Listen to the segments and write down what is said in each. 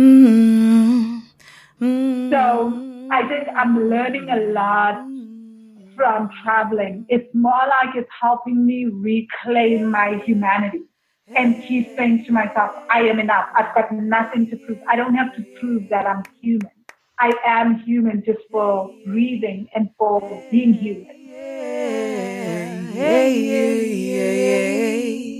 Mm-hmm. Mm-hmm. So I think I'm learning a lot from traveling. It's more like it's helping me reclaim my humanity and keep saying to myself, I am enough. I've got nothing to prove. I don't have to prove that I'm human. I am human just for breathing and for being human. Yeah, yeah, yeah,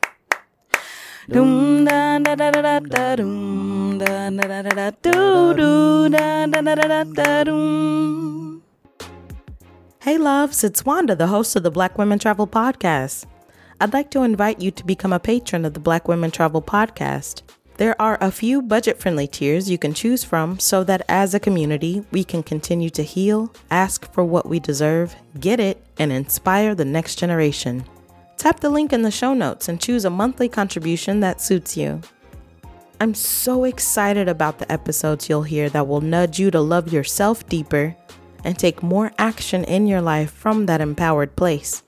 Hey loves, it's Wanda, the host of the Black Women Travel Podcast. I'd like to invite you to become a patron of the Black Women Travel Podcast. There are a few budget friendly tiers you can choose from so that as a community, we can continue to heal, ask for what we deserve, get it, and inspire the next generation. Tap the link in the show notes and choose a monthly contribution that suits you. I'm so excited about the episodes you'll hear that will nudge you to love yourself deeper and take more action in your life from that empowered place.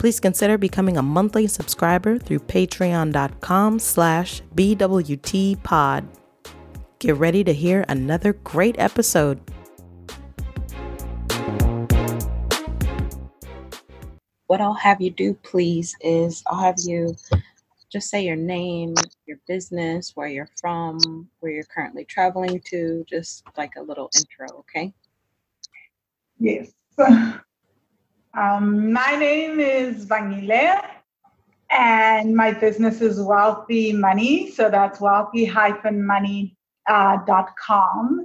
Please consider becoming a monthly subscriber through patreon.com slash bwtpod. Get ready to hear another great episode. What I'll have you do, please, is I'll have you just say your name, your business, where you're from, where you're currently traveling to, just like a little intro, okay? Yes. Um, my name is Vanille, and my business is Wealthy Money. So that's wealthy-money.com. Uh,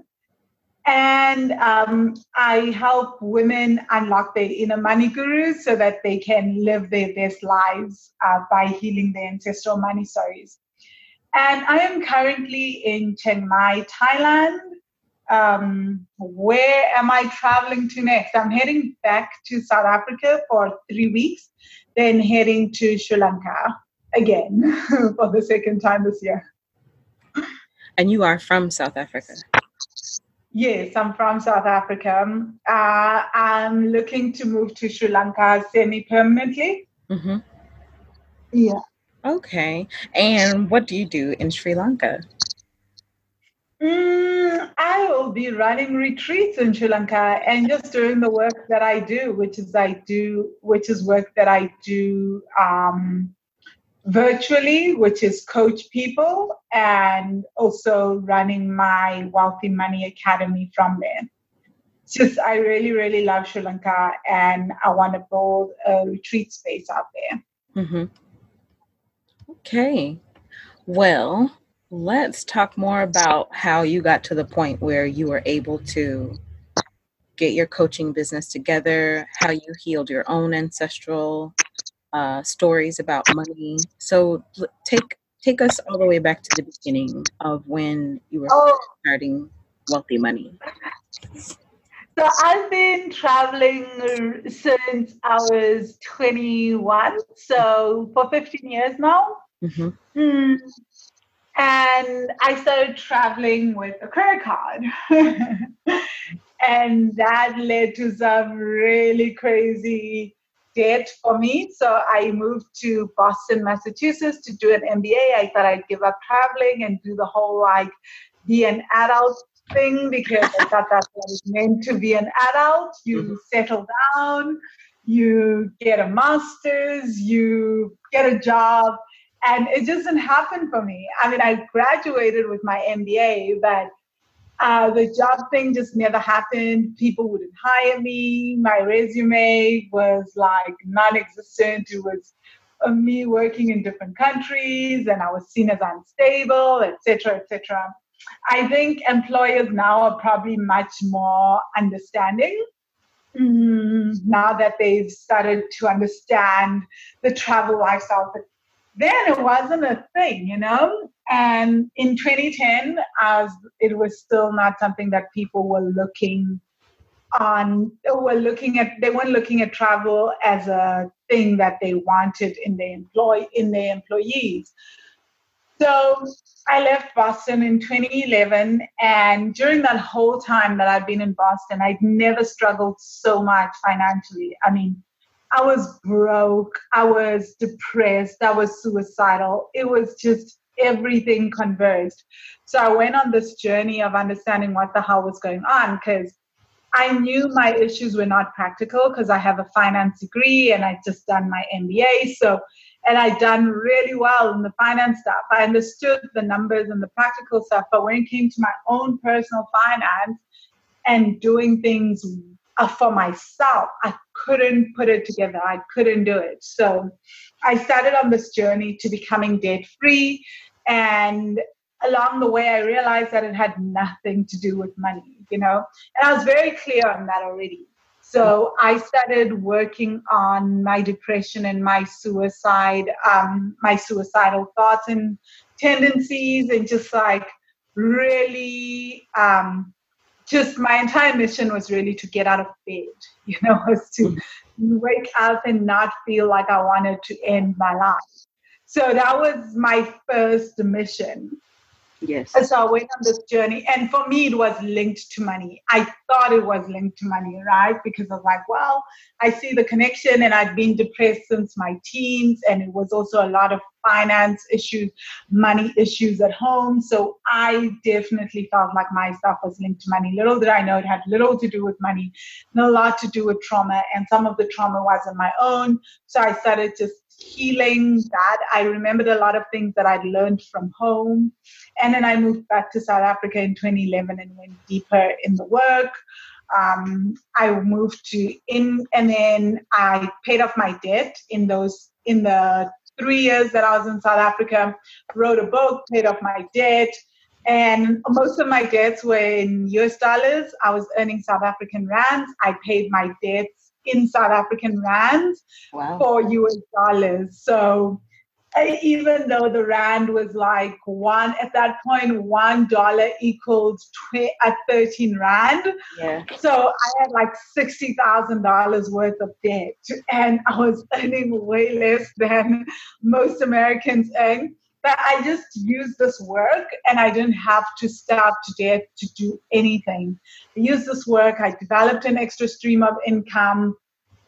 and um, I help women unlock their inner money gurus so that they can live their best lives uh, by healing their ancestral money stories. And I am currently in Chiang Mai, Thailand. Um, where am I traveling to next? I'm heading back to South Africa for three weeks, then heading to Sri Lanka again for the second time this year. And you are from South Africa? Yes, I'm from South Africa. Uh, I'm looking to move to Sri Lanka semi permanently. Mm-hmm. Yeah. Okay. And what do you do in Sri Lanka? Mm, I will be running retreats in Sri Lanka and just doing the work that I do, which is I do, which is work that I do um, virtually, which is coach people, and also running my Wealthy Money Academy from there. just, I really, really love Sri Lanka, and I want to build a retreat space out there. Mm-hmm. Okay. Well, let's talk more about how you got to the point where you were able to get your coaching business together, how you healed your own ancestral uh, stories about money. So take take us all the way back to the beginning of when you were oh. starting Wealthy Money. So I've been traveling since I was 21, so for 15 years now. Mm-hmm. Mm. And I started traveling with a credit card. and that led to some really crazy debt for me. So I moved to Boston, Massachusetts to do an MBA. I thought I'd give up traveling and do the whole like be an adult thing because I thought that's what it meant to be an adult. You mm-hmm. settle down, you get a master's, you get a job. And it just didn't happen for me. I mean, I graduated with my MBA, but uh, the job thing just never happened. People wouldn't hire me. My resume was like non-existent. It was uh, me working in different countries, and I was seen as unstable, etc., etc. I think employers now are probably much more understanding mm, now that they've started to understand the travel lifestyle. Then it wasn't a thing, you know. And in 2010, as it was still not something that people were looking on were looking at they weren't looking at travel as a thing that they wanted in their employ in their employees. So I left Boston in 2011, and during that whole time that I've been in Boston, I'd never struggled so much financially. I mean, I was broke, I was depressed, I was suicidal. It was just everything converged. So I went on this journey of understanding what the hell was going on because I knew my issues were not practical because I have a finance degree and I just done my MBA. So, and I done really well in the finance stuff. I understood the numbers and the practical stuff, but when it came to my own personal finance and doing things uh, for myself, I couldn't put it together. I couldn't do it. So, I started on this journey to becoming debt free and along the way, I realized that it had nothing to do with money, you know, and I was very clear on that already. So I started working on my depression and my suicide, um, my suicidal thoughts and tendencies, and just like really, um, just my entire mission was really to get out of bed, you know, was to mm. wake up and not feel like I wanted to end my life. So that was my first mission. Yes. And so I went on this journey. And for me, it was linked to money. I thought it was linked to money, right? Because I was like, well, I see the connection and I've been depressed since my teens. And it was also a lot of finance issues, money issues at home. So I definitely felt like my stuff was linked to money. Little did I know it had little to do with money, and a lot to do with trauma. And some of the trauma wasn't my own. So I started just healing that. I remembered a lot of things that I'd learned from home. And then I moved back to South Africa in 2011 and went deeper in the work. Um, I moved to in, and then I paid off my debt in those in the three years that I was in South Africa. Wrote a book, paid off my debt, and most of my debts were in US dollars. I was earning South African rands. I paid my debts in South African rands wow. for US dollars. So I, even though the rand was like one at that point, one dollar equals tw- at uh, thirteen rand. Yeah. So I had like sixty thousand dollars worth of debt, and I was earning way less than most Americans earn. But I just used this work and I didn't have to start to debt to do anything. I used this work, I developed an extra stream of income.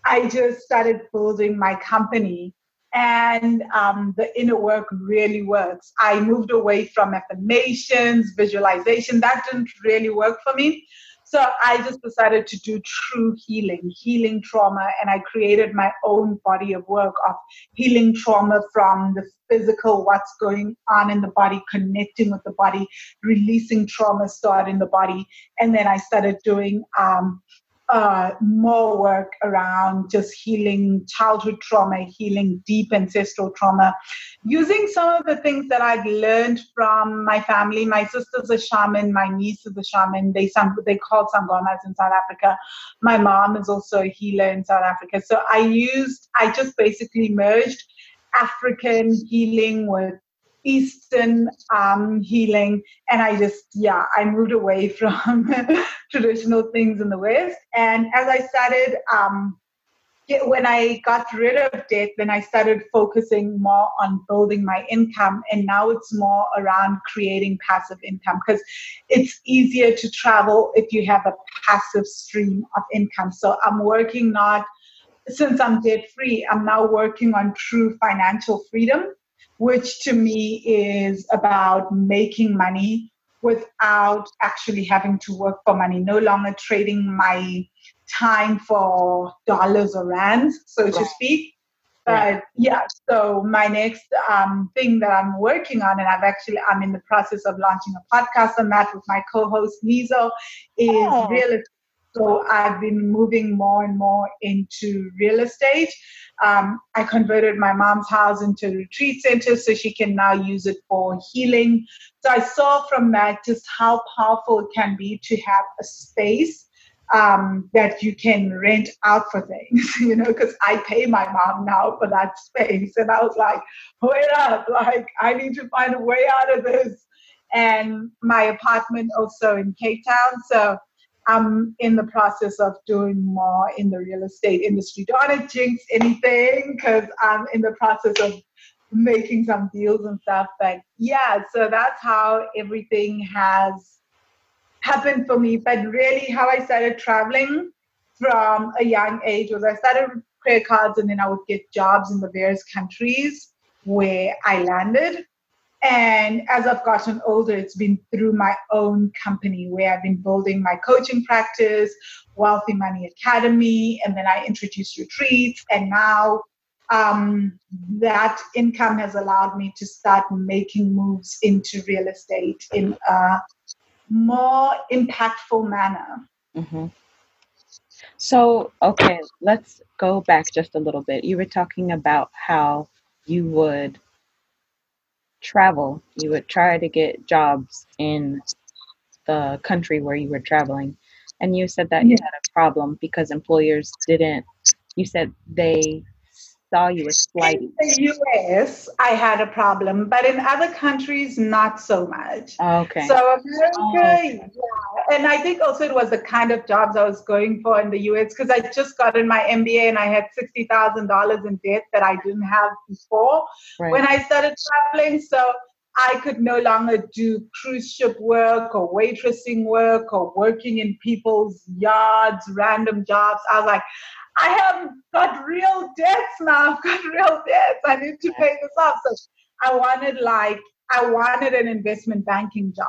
I just started building my company and um, the inner work really works. I moved away from affirmations, visualization. That didn't really work for me. So I just decided to do true healing, healing trauma, and I created my own body of work of healing trauma from the physical, what's going on in the body, connecting with the body, releasing trauma stored in the body. And then I started doing um, uh, more work around just healing childhood trauma, healing deep ancestral trauma, using some of the things that I'd learned from my family. My sister's a shaman, my niece is a shaman. They some they call sangomas in South Africa. My mom is also a healer in South Africa. So I used, I just basically merged African healing with Eastern um, healing. And I just, yeah, I moved away from traditional things in the West. And as I started, um, when I got rid of debt, then I started focusing more on building my income. And now it's more around creating passive income because it's easier to travel if you have a passive stream of income. So I'm working not, since I'm debt free, I'm now working on true financial freedom which to me is about making money without actually having to work for money, no longer trading my time for dollars or rands, so right. to speak. But yeah, so my next um, thing that I'm working on, and I've actually I'm in the process of launching a podcast on that with my co-host Nizo, is oh. real estate so I've been moving more and more into real estate. Um, I converted my mom's house into a retreat center so she can now use it for healing. So I saw from that just how powerful it can be to have a space um, that you can rent out for things, you know, because I pay my mom now for that space. And I was like, wait up, like, I need to find a way out of this. And my apartment also in Cape Town. So I'm in the process of doing more in the real estate industry. Don't want to jinx anything because I'm in the process of making some deals and stuff. But yeah, so that's how everything has happened for me. But really, how I started traveling from a young age was I started with credit cards and then I would get jobs in the various countries where I landed. And as I've gotten older, it's been through my own company where I've been building my coaching practice, Wealthy Money Academy, and then I introduced retreats. And now um, that income has allowed me to start making moves into real estate in a more impactful manner. Mm-hmm. So, okay, let's go back just a little bit. You were talking about how you would travel, you would try to get jobs in the country where you were traveling. And you said that yeah. you had a problem because employers didn't, you said they saw you as flighty. In the US, I had a problem, but in other countries, not so much. Okay. So America, oh, okay. yeah. And I think also it was the kind of jobs I was going for in the US because I just got in my MBA and I had $60,000 in debt that I didn't have before right. when I started traveling. So I could no longer do cruise ship work or waitressing work or working in people's yards, random jobs. I was like, I have got real debts now. I've got real debts. I need to pay this off. So I wanted like I wanted an investment banking job.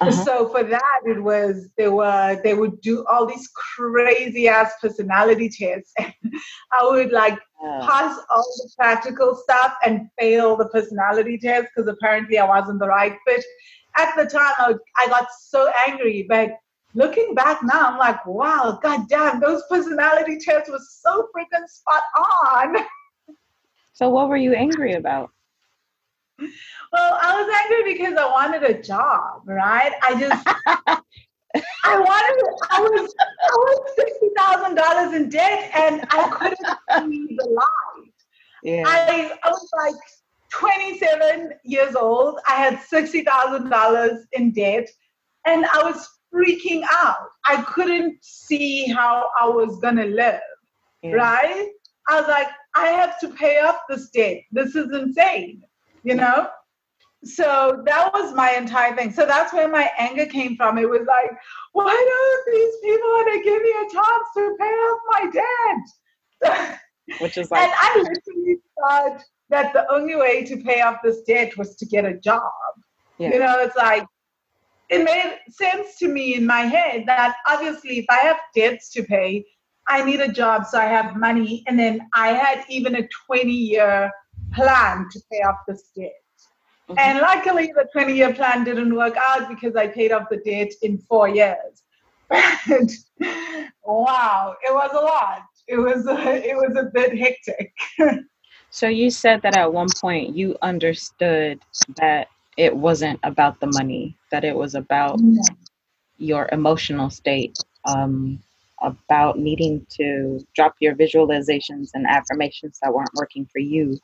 Uh-huh. So for that, it was they were they would do all these crazy ass personality tests. I would like pass all the practical stuff and fail the personality test because apparently I wasn't the right fit. At the time, I, would, I got so angry, but looking back now, I'm like, wow, god damn, those personality tests were so freaking spot on. So what were you angry about? Well, I was angry because I wanted a job, right? I just I wanted I was I was sixty thousand dollars in debt and I couldn't see the light. Yeah. I I was like 27 years old. I had $60,000 in debt and I was freaking out. I couldn't see how I was gonna live, yeah. right? I was like, I have to pay off this debt. This is insane, you know? So that was my entire thing. So that's where my anger came from. It was like, why don't these people want to give me a chance to pay off my debt? Which is like, and I literally thought that the only way to pay off this debt was to get a job. Yeah. You know, it's like it made sense to me in my head that obviously if I have debts to pay, I need a job so I have money. And then I had even a 20 year plan to pay off this debt. Mm-hmm. And luckily, the 20 year plan didn't work out because I paid off the debt in four years. But wow, it was a lot. It was a, it was a bit hectic. so you said that at one point you understood that it wasn't about the money, that it was about yeah. your emotional state, um, about needing to drop your visualizations and affirmations that weren't working for you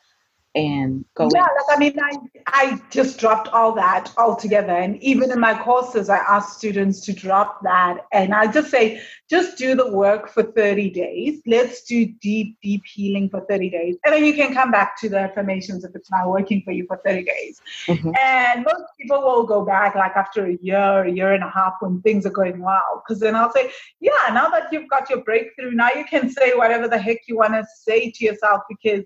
and go yeah like i mean I, I just dropped all that altogether. And even in my courses i ask students to drop that. And i just say just do the work for 30 days. Let's do deep deep healing for 30 days. And then you can come back to the affirmations if it's not working for you for 30 days. Mm-hmm. and most people will go back like after a year a year and a half when things are going well. Because then i'll say yeah now that you've got your breakthrough now you can say whatever the heck you want to say to yourself because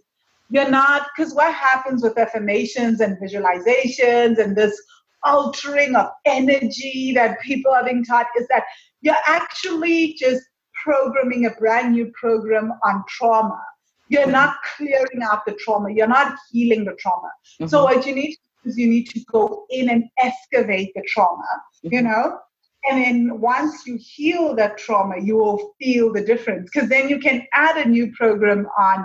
you're not, because what happens with affirmations and visualizations and this altering of energy that people are being taught is that you're actually just programming a brand new program on trauma. You're not clearing out the trauma. You're not healing the trauma. Mm-hmm. So what you need is you need to go in and excavate the trauma, mm-hmm. you know? And then once you heal that trauma, you will feel the difference because then you can add a new program on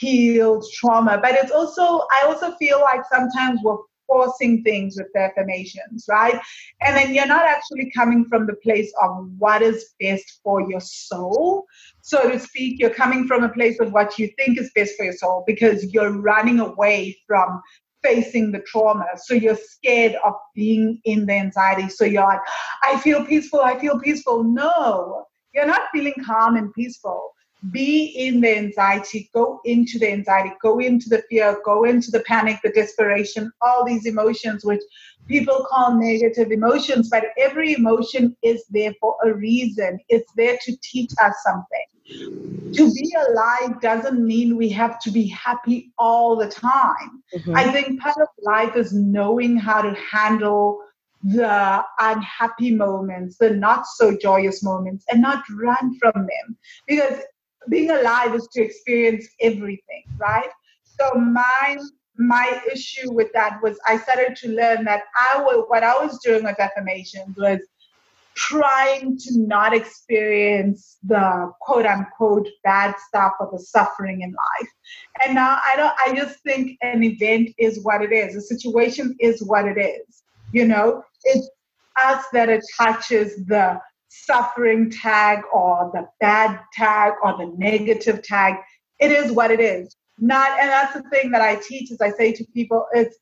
healed trauma. But it's also, I also feel like sometimes we're forcing things with the affirmations, right? And then you're not actually coming from the place of what is best for your soul, so to speak. You're coming from a place of what you think is best for your soul because you're running away from facing the trauma. So you're scared of being in the anxiety. So you're like, I feel peaceful, I feel peaceful. No, you're not feeling calm and peaceful. Be in the anxiety, go into the anxiety, go into the fear, go into the panic, the desperation, all these emotions, which people call negative emotions, but every emotion is there for a reason. It's there to teach us something to be alive doesn't mean we have to be happy all the time. Mm-hmm. I think part of life is knowing how to handle the unhappy moments, the not so joyous moments, and not run from them. Because being alive is to experience everything, right? So my my issue with that was I started to learn that I was what I was doing with affirmations was trying to not experience the quote unquote bad stuff or the suffering in life. And now I don't I just think an event is what it is. A situation is what it is. You know, it's us that attaches the suffering tag or the bad tag or the negative tag. It is what it is. Not and that's the thing that I teach is I say to people, it's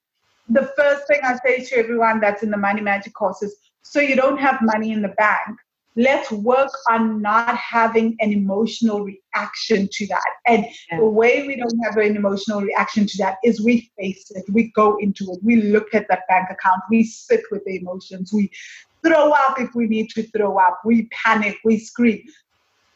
the first thing I say to everyone that's in the money magic course is so you don't have money in the bank. Let's work on not having an emotional reaction to that. And yeah. the way we don't have an emotional reaction to that is we face it, we go into it, we look at that bank account, we sit with the emotions, we throw up if we need to throw up, we panic, we scream.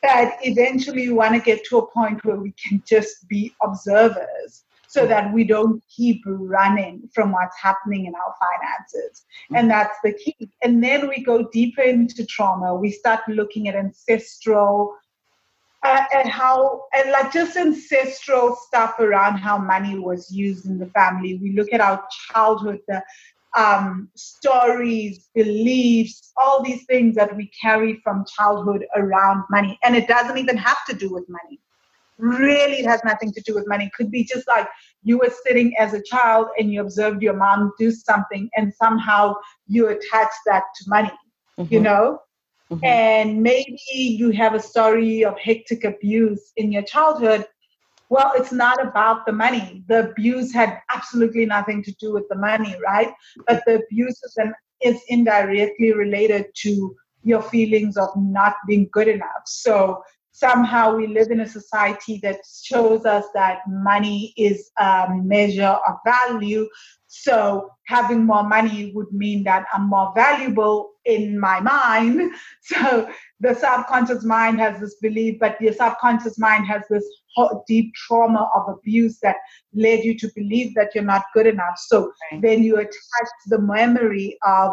But eventually, we want to get to a point where we can just be observers so that we don't keep running from what's happening in our finances. Mm-hmm. And that's the key. And then we go deeper into trauma. We start looking at ancestral uh, and how and like just ancestral stuff around how money was used in the family. We look at our childhood, the um, stories, beliefs, all these things that we carry from childhood around money. And it doesn't even have to do with money really it has nothing to do with money. It could be just like you were sitting as a child and you observed your mom do something and somehow you attach that to money, mm-hmm. you know? Mm-hmm. And maybe you have a story of hectic abuse in your childhood. Well, it's not about the money. The abuse had absolutely nothing to do with the money, right? But the abuse is, an, is indirectly related to your feelings of not being good enough. So somehow we live in a society that shows us that money is a measure of value. So having more money would mean that I'm more valuable in my mind. So the subconscious mind has this belief, but your subconscious mind has this deep trauma of abuse that led you to believe that you're not good enough. So right. then you attach the memory of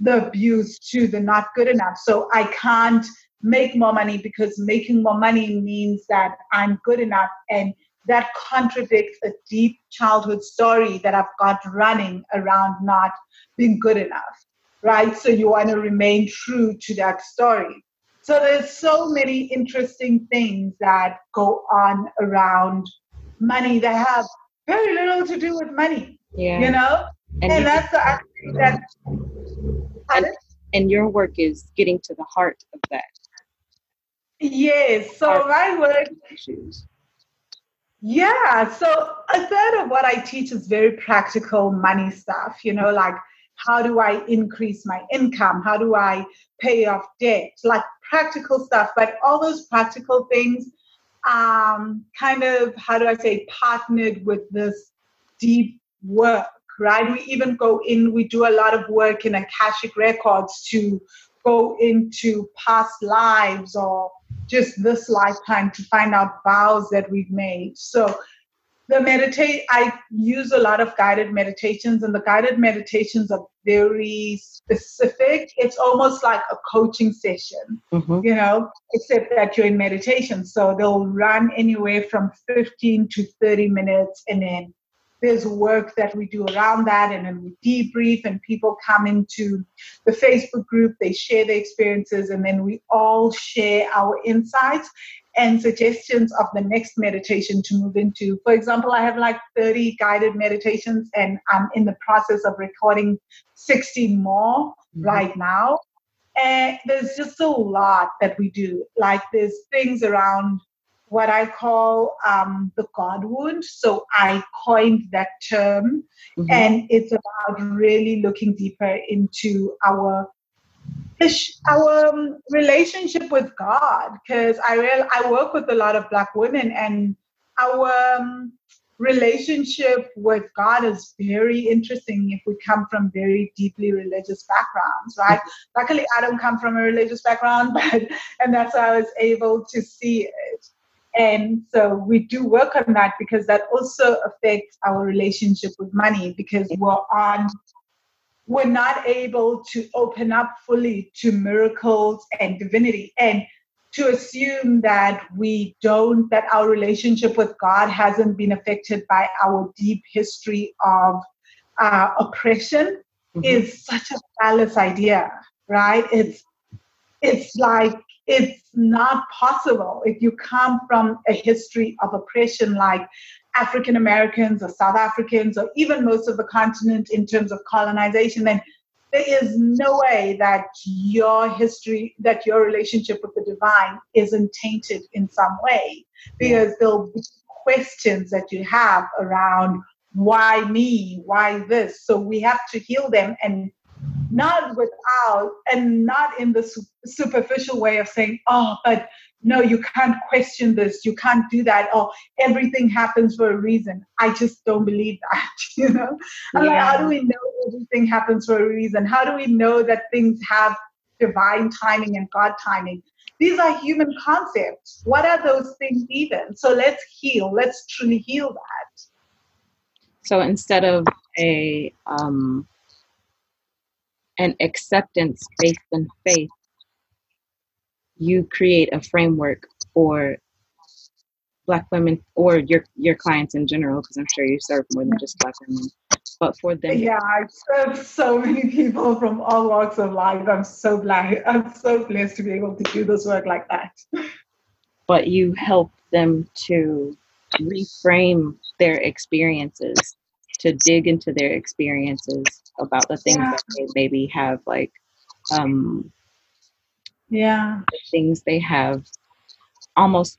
the abuse to the not good enough. So I can't make more money because making more money means that I'm good enough. And that contradicts a deep childhood story that I've got running around not being good enough, right? So you want to remain true to that story. So there's so many interesting things that go on around money that have very little to do with money. Yeah. You know? And, and that's the aspect that and, and your work is getting to the heart of that Yes. So my work. Issues. Yeah. So a third of what I teach is very practical money stuff. You know, like how do I increase my income? How do I pay off debt? Like practical stuff. But all those practical things, um, kind of how do I say, partnered with this deep work. Right. We even go in. We do a lot of work in Akashic records to go into past lives or just this lifetime to find out vows that we've made. So the meditate I use a lot of guided meditations and the guided meditations are very specific. It's almost like a coaching session, mm-hmm. you know, except that you're in meditation. So they'll run anywhere from 15 to 30 minutes and then there's work that we do around that and then we debrief and people come into the facebook group they share their experiences and then we all share our insights and suggestions of the next meditation to move into. For example i have like 30 guided meditations and i'm in the process of recording 60 more mm-hmm. right now. And there's just a lot that we do. Like there's things around what I call um, the God wound. So I coined that term, mm-hmm. and it's about really looking deeper into our our um, relationship with God. Because I real I work with a lot of Black women, and our um, relationship with God is very interesting if we come from very deeply religious backgrounds, right? Luckily, I don't come from a religious background, but and that's how I was able to see it. And so we do work on that because that also affects our relationship with money because we're on we're not able to open up fully to miracles and divinity and to assume that we don't that our relationship with god hasn't been affected by our deep history of uh, oppression mm-hmm. is such a false idea right it's it's like it's not possible if you come from a history of oppression like African Americans or South Africans or even most of the continent in terms of colonization, then there is no way that your history, that your relationship with the divine isn't tainted in some way because there'll be questions that you have around why me, why this. So we have to heal them and not without and not in the superficial way of saying, oh, but no, you can't question this, you can't do that, oh, everything happens for a reason. I just don't believe that, you know? Yeah. like, how do we know everything happens for a reason? How do we know that things have divine timing and God timing? These are human concepts. What are those things even? So let's heal. Let's truly heal that. So instead of a um, an acceptance based in faith, you create a framework for black women or your your clients in general because i'm sure you serve more than just black women but for them yeah i serve so many people from all walks of life. I'm so glad i'm so blessed to be able to do this work like that. But you help them to reframe their experiences to dig into their experiences about the things yeah. that they maybe have like um yeah the things they have almost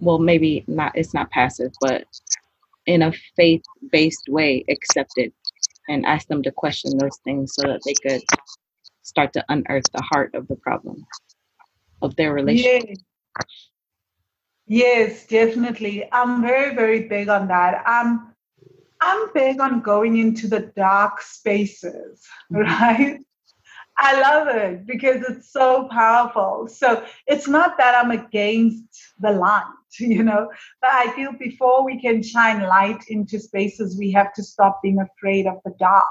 well maybe not it's not passive but in a faith-based way accepted and ask them to question those things so that they could start to unearth the heart of the problem of their relationship yes. yes definitely i'm very very big on that i'm i'm big on going into the dark spaces mm-hmm. right I love it because it's so powerful. So it's not that I'm against the light, you know, but I feel before we can shine light into spaces, we have to stop being afraid of the dark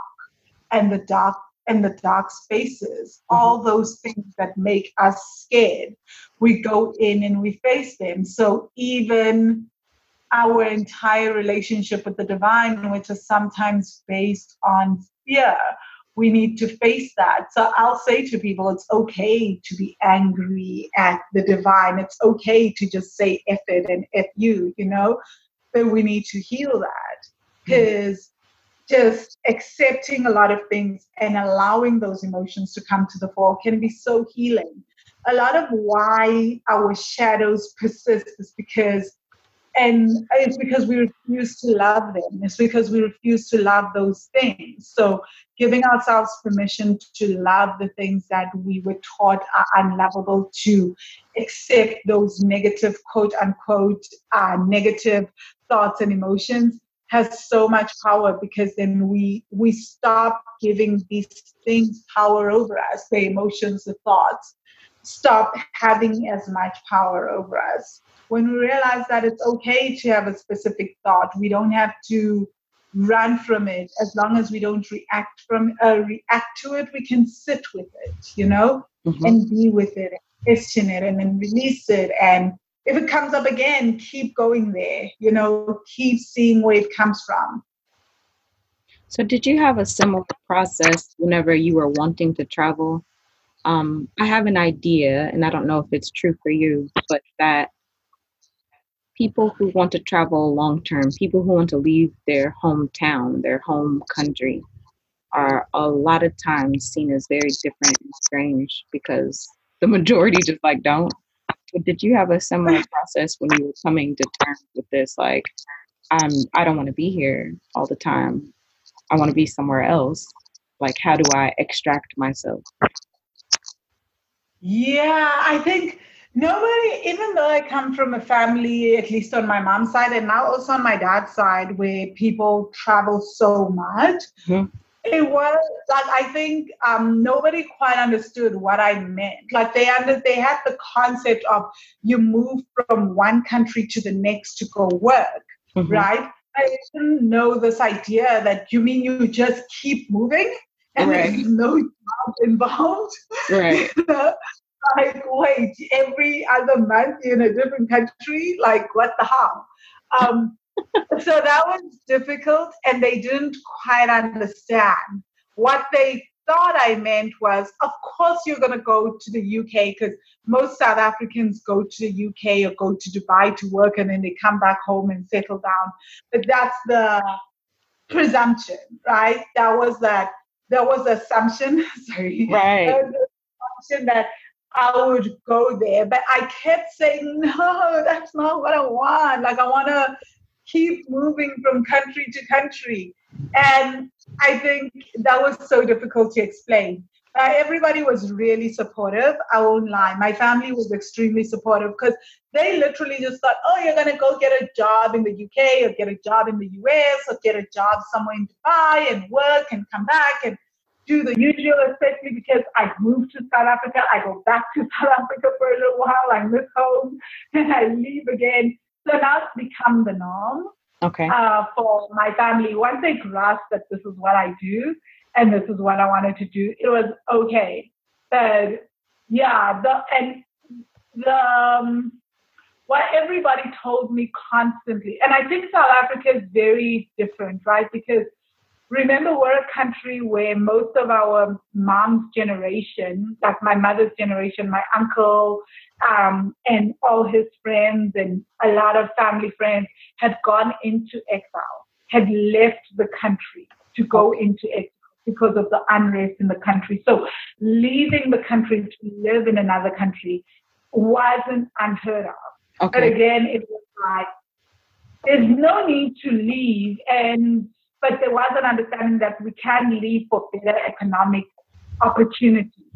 and the dark and the dark spaces, mm-hmm. all those things that make us scared. We go in and we face them. So even our entire relationship with the divine, which is sometimes based on fear, we need to face that. So I'll say to people, it's okay to be angry at the divine. It's okay to just say F it and F you, you know, but we need to heal that mm. because just accepting a lot of things and allowing those emotions to come to the fore can be so healing. A lot of why our shadows persist is because and it's because we refuse to love them. It's because we refuse to love those things. So giving ourselves permission to love the things that we were taught are unlovable to accept those negative quote unquote uh, negative thoughts and emotions has so much power because then we we stop giving these things power over us the emotions the thoughts. Stop having as much power over us when we realize that it's okay to have a specific thought, we don't have to run from it. As long as we don't react from uh, react to it we can sit with it you know mm-hmm. and be with it question it and then release it. And if it comes up again keep going there you know keep seeing where it comes from. So did you have a similar process whenever you were wanting to travel? Um, i have an idea and i don't know if it's true for you but that people who want to travel long term, people who want to leave their hometown, their home country, are a lot of times seen as very different and strange because the majority just like don't. did you have a similar process when you were coming to terms with this? Like, I'm I don't want to be here all the time. I want to be somewhere else. Like, how do I extract myself? Yeah, I think nobody, even though I come from a family, at least on my mom's side, and now also on my dad's side, where people travel so much, mm-hmm. it was like I think um, nobody quite understood what I meant. Like they under they had the concept of you move from one country to the next to go work, mm-hmm. right? I didn't know this idea that you mean you just keep moving and right. there's no job involved. Right. like, wait, every other month you're in a different country? Like, what the hell? Um, so that was difficult, and they didn't quite understand. What they thought I meant was, of course, you're going to go to the UK because most South Africans go to the UK or go to Dubai to work and then they come back home and settle down. But that's the presumption, right? That was that. That was the assumption. Sorry. Right. the assumption that I would go there, but I kept saying, no, that's not what I want. Like I want to keep moving from country to country. And I think that was so difficult to explain. Uh, everybody was really supportive. I won't lie. My family was extremely supportive because they literally just thought, oh, you're going to go get a job in the UK or get a job in the US or get a job somewhere in Dubai and work and come back and do the usual, especially because I moved to South Africa. I go back to South Africa for a little while. I miss home and I leave again. So now it's become the norm okay. uh, for my family. Once they grasped that this is what I do and this is what I wanted to do, it was okay. But yeah, the and the um, what everybody told me constantly, and I think South Africa is very different, right? Because remember we're a country where most of our mom's generation, like my mother's generation, my uncle, um, and all his friends and a lot of family friends had gone into exile, had left the country to go into exile because of the unrest in the country. So leaving the country to live in another country wasn't unheard of. Okay. But again, it was like, there's no need to leave and but there was an understanding that we can leave for better economic opportunities,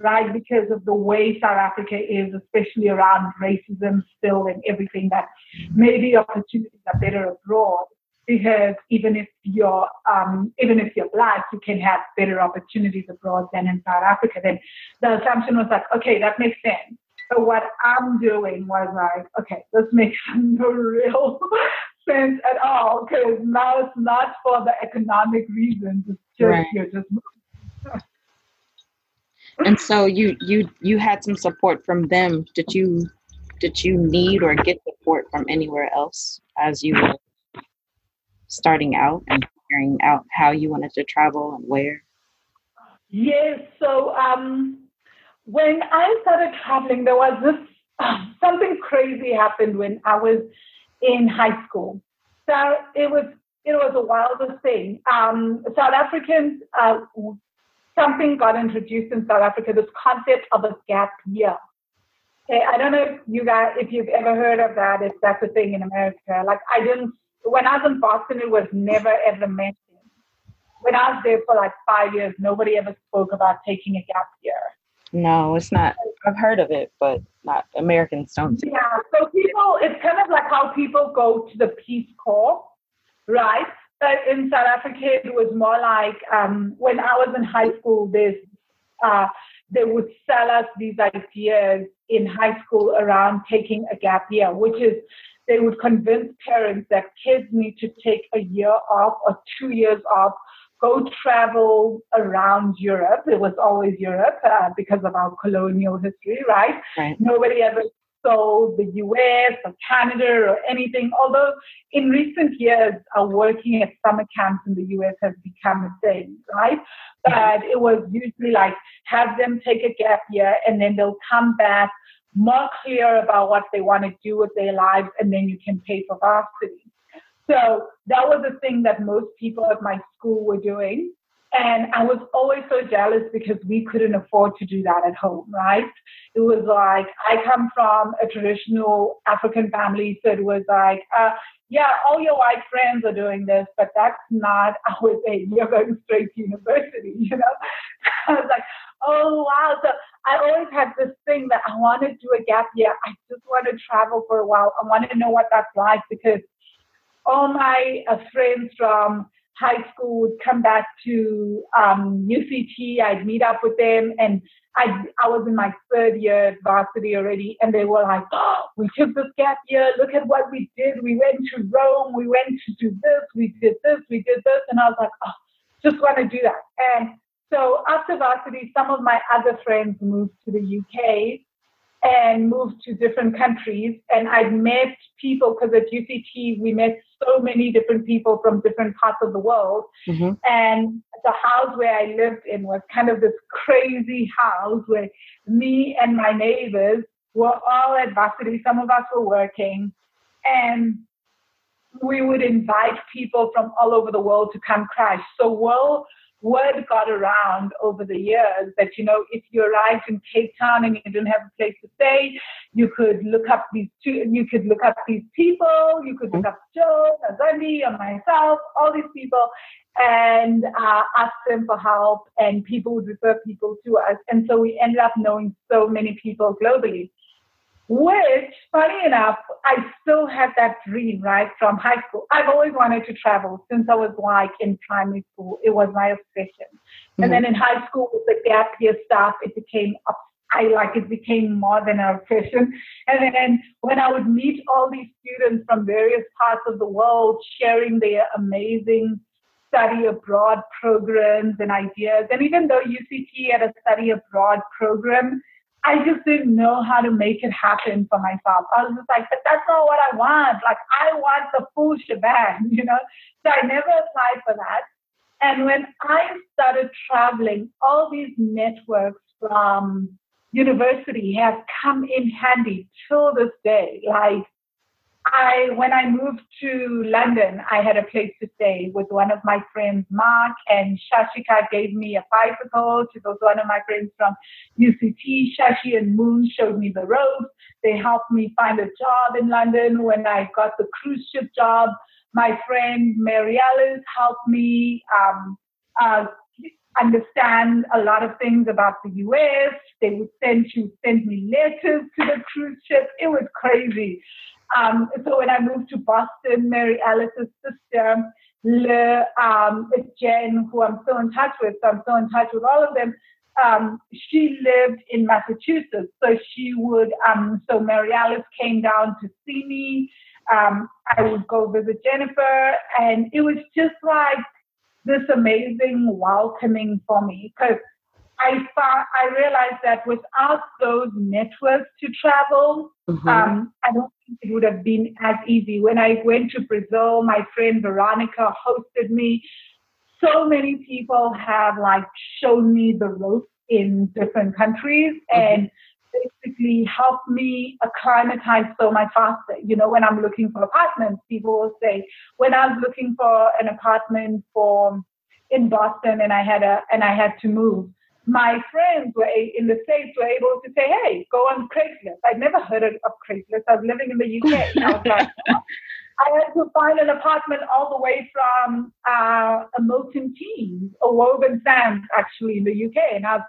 right? Because of the way South Africa is, especially around racism still and everything, that maybe opportunities are better abroad. Because even if you're um, even if you're black, you can have better opportunities abroad than in South Africa. Then the assumption was like, okay, that makes sense. So what I'm doing was like, okay, this makes no real sense at all because now it's not for the economic reasons. It's just right. you're just. and so you you you had some support from them. Did you did you need or get support from anywhere else as you were starting out and figuring out how you wanted to travel and where? Yes. So um, when I started traveling, there was this uh, something crazy happened when I was in high school. So it was it was a wildest thing. Um, South Africans, uh, something got introduced in South Africa. This concept of a gap year. Okay, I don't know if you guys if you've ever heard of that. If that's a thing in America, like I didn't when I was in Boston, it was never ever mentioned. When I was there for like five years, nobody ever spoke about taking a gap year. No, it's not. I've heard of it, but not Americans don't. Yeah, so people, it's kind of like how people go to the Peace Corps, right? But in South Africa, it was more like um, when I was in high school, there's, uh, they would sell us these ideas in high school around taking a gap year, which is they would convince parents that kids need to take a year off or two years off go travel around Europe. It was always Europe uh, because of our colonial history, right? right? Nobody ever saw the US or Canada or anything. Although in recent years, uh, working at summer camps in the US has become a thing, right? But it was usually like have them take a gap year and then they'll come back more clear about what they want to do with their lives and then you can pay for varsity. So that was the thing that most people at my school were doing. And I was always so jealous because we couldn't afford to do that at home, right? It was like, I come from a traditional African family, so it was like, uh, yeah, all your white friends are doing this, but that's not our thing. You're going straight to university, you know? I was like, oh, wow. So I always had this thing that I want to do a gap year. I just want to travel for a while. I want to know what that's like because all my uh, friends from high school would come back to um, UCT. I'd meet up with them, and I I was in my third year at varsity already, and they were like, "Oh, we took this gap year. Look at what we did. We went to Rome. We went to do this. We did this. We did this." And I was like, "Oh, just want to do that." And so after varsity, some of my other friends moved to the UK and moved to different countries. And I met people because at UCT we met so many different people from different parts of the world. Mm-hmm. And the house where I lived in was kind of this crazy house where me and my neighbors were all at varsity. Some of us were working. And we would invite people from all over the world to come crash. So well word got around over the years that, you know, if you arrived in Cape Town and you didn't have a place to stay, you could look up these two, you could look up these people, you could look up Joe, Azandi, or myself, all these people, and uh, ask them for help, and people would refer people to us. And so we ended up knowing so many people globally which, funny enough, I still had that dream, right, from high school. I've always wanted to travel since I was like in primary school. It was my obsession. Mm-hmm. And then in high school, with the gap year stuff, it became I like it became more than an obsession. And then when I would meet all these students from various parts of the world sharing their amazing study abroad programs and ideas, and even though UCT had a study abroad program, I just didn't know how to make it happen for myself. I was just like, but that's not what I want. Like, I want the full shebang, you know? So I never applied for that. And when I started traveling, all these networks from university have come in handy till this day. Like, I when I moved to London, I had a place to stay with one of my friends, Mark and Shashika gave me a bicycle. She was one of my friends from UCT. Shashi and Moon showed me the ropes. They helped me find a job in London when I got the cruise ship job. My friend Mary Alice helped me um, uh, understand a lot of things about the US. They would send you send me letters to the cruise ship. It was crazy. Um, so when I moved to Boston, Mary Alice's sister, Le, um, Jen, who I'm still in touch with, so I'm still in touch with all of them. Um, she lived in Massachusetts, so she would. Um, so Mary Alice came down to see me. Um, I would go visit Jennifer, and it was just like this amazing welcoming for me because I found I realized that without those networks to travel, mm-hmm. um, I don't think it would have been as easy. When I went to Brazil, my friend Veronica hosted me. So many people have like shown me the ropes in different countries mm-hmm. and basically helped me acclimatize so much faster. You know, when I'm looking for apartments, people will say, when I was looking for an apartment for in Boston and I had a and I had to move my friends were in the States were able to say, hey, go on Craigslist. I'd never heard of Craigslist. I was living in the UK. I was like, I had to find an apartment all the way from uh, a Milton Keynes, a Woburn Sands, actually, in the UK. And I was,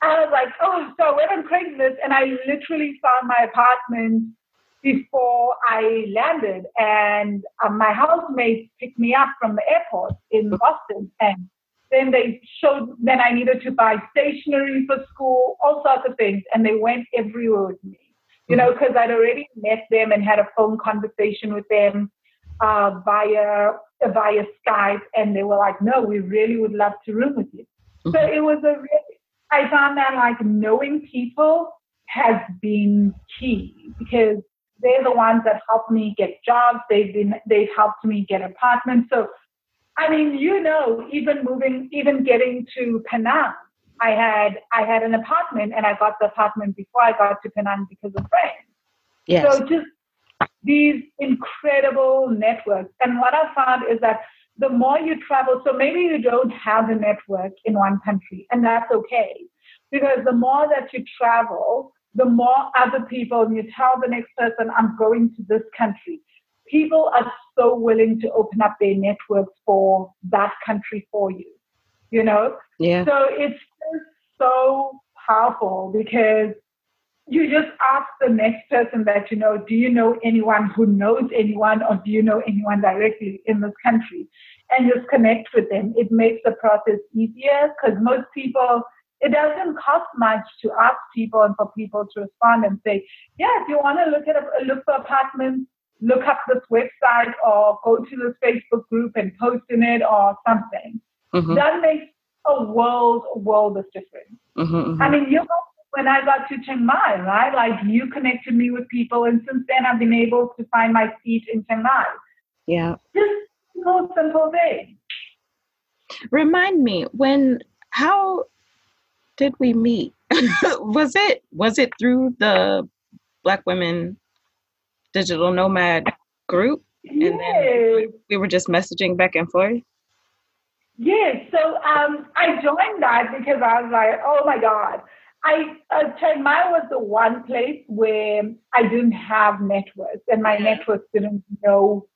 I was like, oh, so I went on Craigslist and I literally found my apartment before I landed. And um, my housemate picked me up from the airport in Boston. And then they showed, then I needed to buy stationery for school, all sorts of things. And they went everywhere with me, you know, because I'd already met them and had a phone conversation with them uh, via, via Skype. And they were like, no, we really would love to room with you. Mm-hmm. So it was a really, I found that like knowing people has been key because they're the ones that helped me get jobs. They've been, they've helped me get apartments. So I mean, you know, even moving, even getting to Penang, I had I had an apartment, and I got the apartment before I got to Penang because of friends. Yes. So just these incredible networks, and what I found is that the more you travel, so maybe you don't have a network in one country, and that's okay. Because the more that you travel, the more other people, and you tell the next person, I'm going to this country. People are so willing to open up their networks for that country for you, you know? Yeah. So it's just so powerful because you just ask the next person that you know, do you know anyone who knows anyone or do you know anyone directly in this country? And just connect with them. It makes the process easier because most people, it doesn't cost much to ask people and for people to respond and say, yeah, if you want to look at a, look for apartments, look up this website or go to this Facebook group and post in it or something. Mm-hmm. That makes a world, a world of difference. Mm-hmm, mm-hmm. I mean, you know when I got to Chiang Mai, right? Like you connected me with people, and since then I've been able to find my feet in Chiang Mai. Yeah. Just no simple thing. Remind me when how did we meet? was it was it through the Black Women Digital Nomad group? Yes. And then we were just messaging back and forth? Yes. So um, I joined that because I was like, oh my God, I uh, Chiang Mai was the one place where I didn't have networks, and my networks didn't know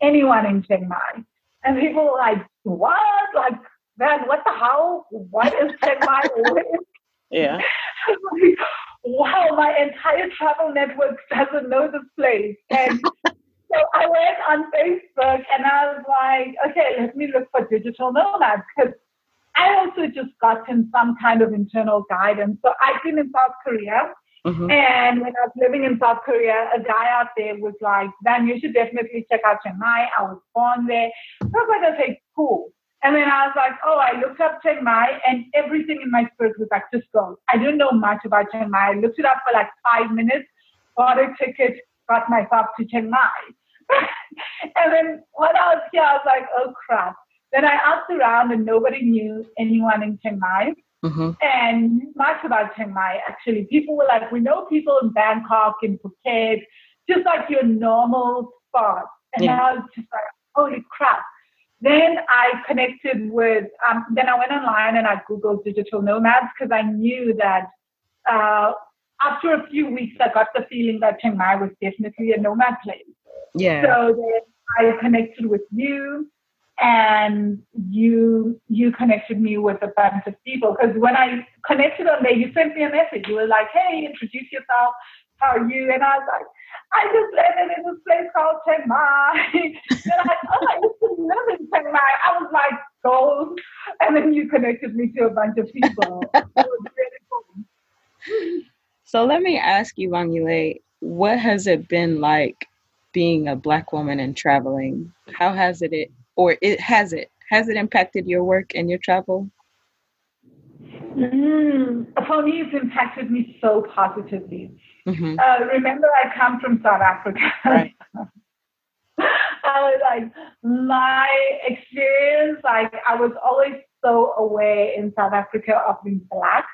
anyone in Chiang Mai. And people were like, "What? Like, man, what the hell? What is Chiang Mai?" yeah. wow, my entire travel network doesn't know this place. And so I went on Facebook and I was like, okay, let me look for digital nomads because I also just gotten some kind of internal guidance. So I've been in South Korea. Mm-hmm. And when I was living in South Korea, a guy out there was like, Dan, you should definitely check out Chiang Mai. I was born there. So I was like, okay, cool. And then I was like, oh, I looked up Chiang Mai and everything in my spirit was like, just go. I didn't know much about Chiang Mai. I looked it up for like five minutes, bought a ticket, got myself to Chiang Mai. and then when I was here, I was like, oh crap. Then I asked around and nobody knew anyone in Chiang Mai. Mm-hmm. And much about Chiang Mai, actually. People were like, we know people in Bangkok, in Phuket, just like your normal spot. And yeah. I was just like, holy crap. Then I connected with, um, then I went online and I Googled digital nomads because I knew that uh, after a few weeks, I got the feeling that Chiang Mai was definitely a nomad place. Yeah. So then I connected with you and you you connected me with a bunch of people because when I connected on there, you sent me a message. You were like, "Hey, introduce yourself. How are you?" And I was like, "I just landed in this place called Chiang Mai." They're like, "Oh, I used to live in Chiang Mai." I was like, "Gold!" And then you connected me to a bunch of people. it was really cool. So let me ask you, Wangile, what has it been like being a black woman and traveling? How has it or it has it has it impacted your work and your travel? Mm, for me, it's impacted me so positively. Mm-hmm. Uh, remember, I come from South Africa. Right. I was like my experience, like I was always so aware in South Africa of being black,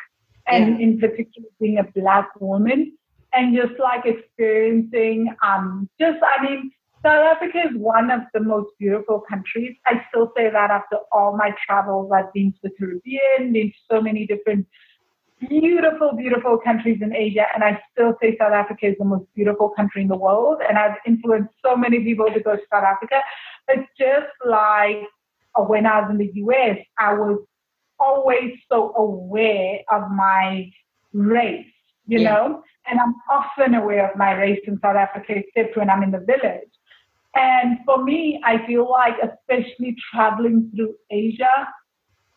and yeah. in particular being a black woman, and just like experiencing, um, just I mean, South Africa is one of the most beautiful countries. I still say that after all my travels. I've been to the Caribbean, been to so many different beautiful, beautiful countries in Asia, and I still say South Africa is the most beautiful country in the world. And I've influenced so many people to go to South Africa. But just like uh, when I was in the US, I was always so aware of my race, you yeah. know? And I'm often aware of my race in South Africa, except when I'm in the village. And for me, I feel like, especially traveling through Asia,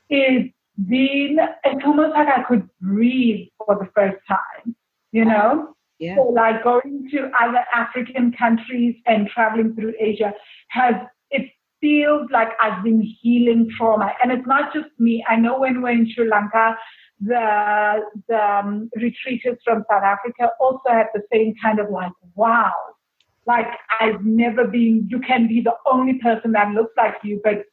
is being, it's almost like I could breathe for the first time, you know? Yeah. So, like going to other African countries and traveling through Asia has, it feels like I've been healing trauma. And it's not just me. I know when we're in Sri Lanka, the, the um, retreaters from South Africa also had the same kind of like, wow, like I've never been, you can be the only person that looks like you, but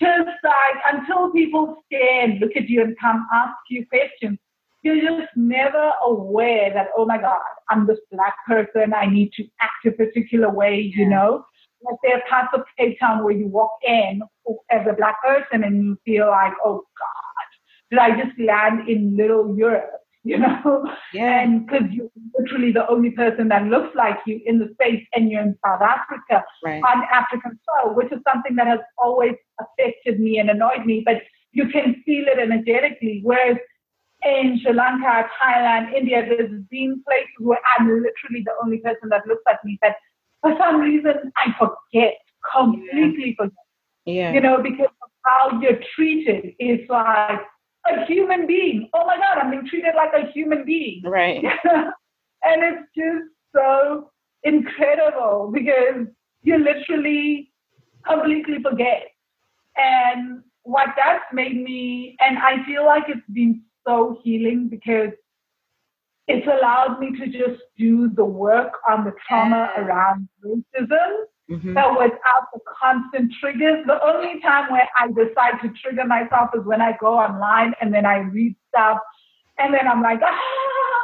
just like until people stare and look at you and come ask you questions, you're just never aware that, oh my God, I'm this black person, I need to act a particular way, you know? like there are parts of Cape Town where you walk in as a black person and you feel like, oh God, did I just land in little Europe? You know? Yeah. And because you're literally the only person that looks like you in the space and you're in South Africa Right. on African soil, which is something that has always affected me and annoyed me, but you can feel it energetically. Whereas in Sri Lanka, Thailand, India, there's been places where I'm literally the only person that looks like me, but for some reason I forget, completely forget, Yeah. you know, because of how you're treated is like a human being. Oh my God, I'm being treated like a human being. Right. and it's just so incredible because you literally completely forget. And what that's made me, and I feel like it's been so healing because it's allowed me to just do the work on the trauma around racism Mhm. but without the constant triggers. The only time where I decide to trigger myself is when I go online and then I read stuff and then I'm like, ah!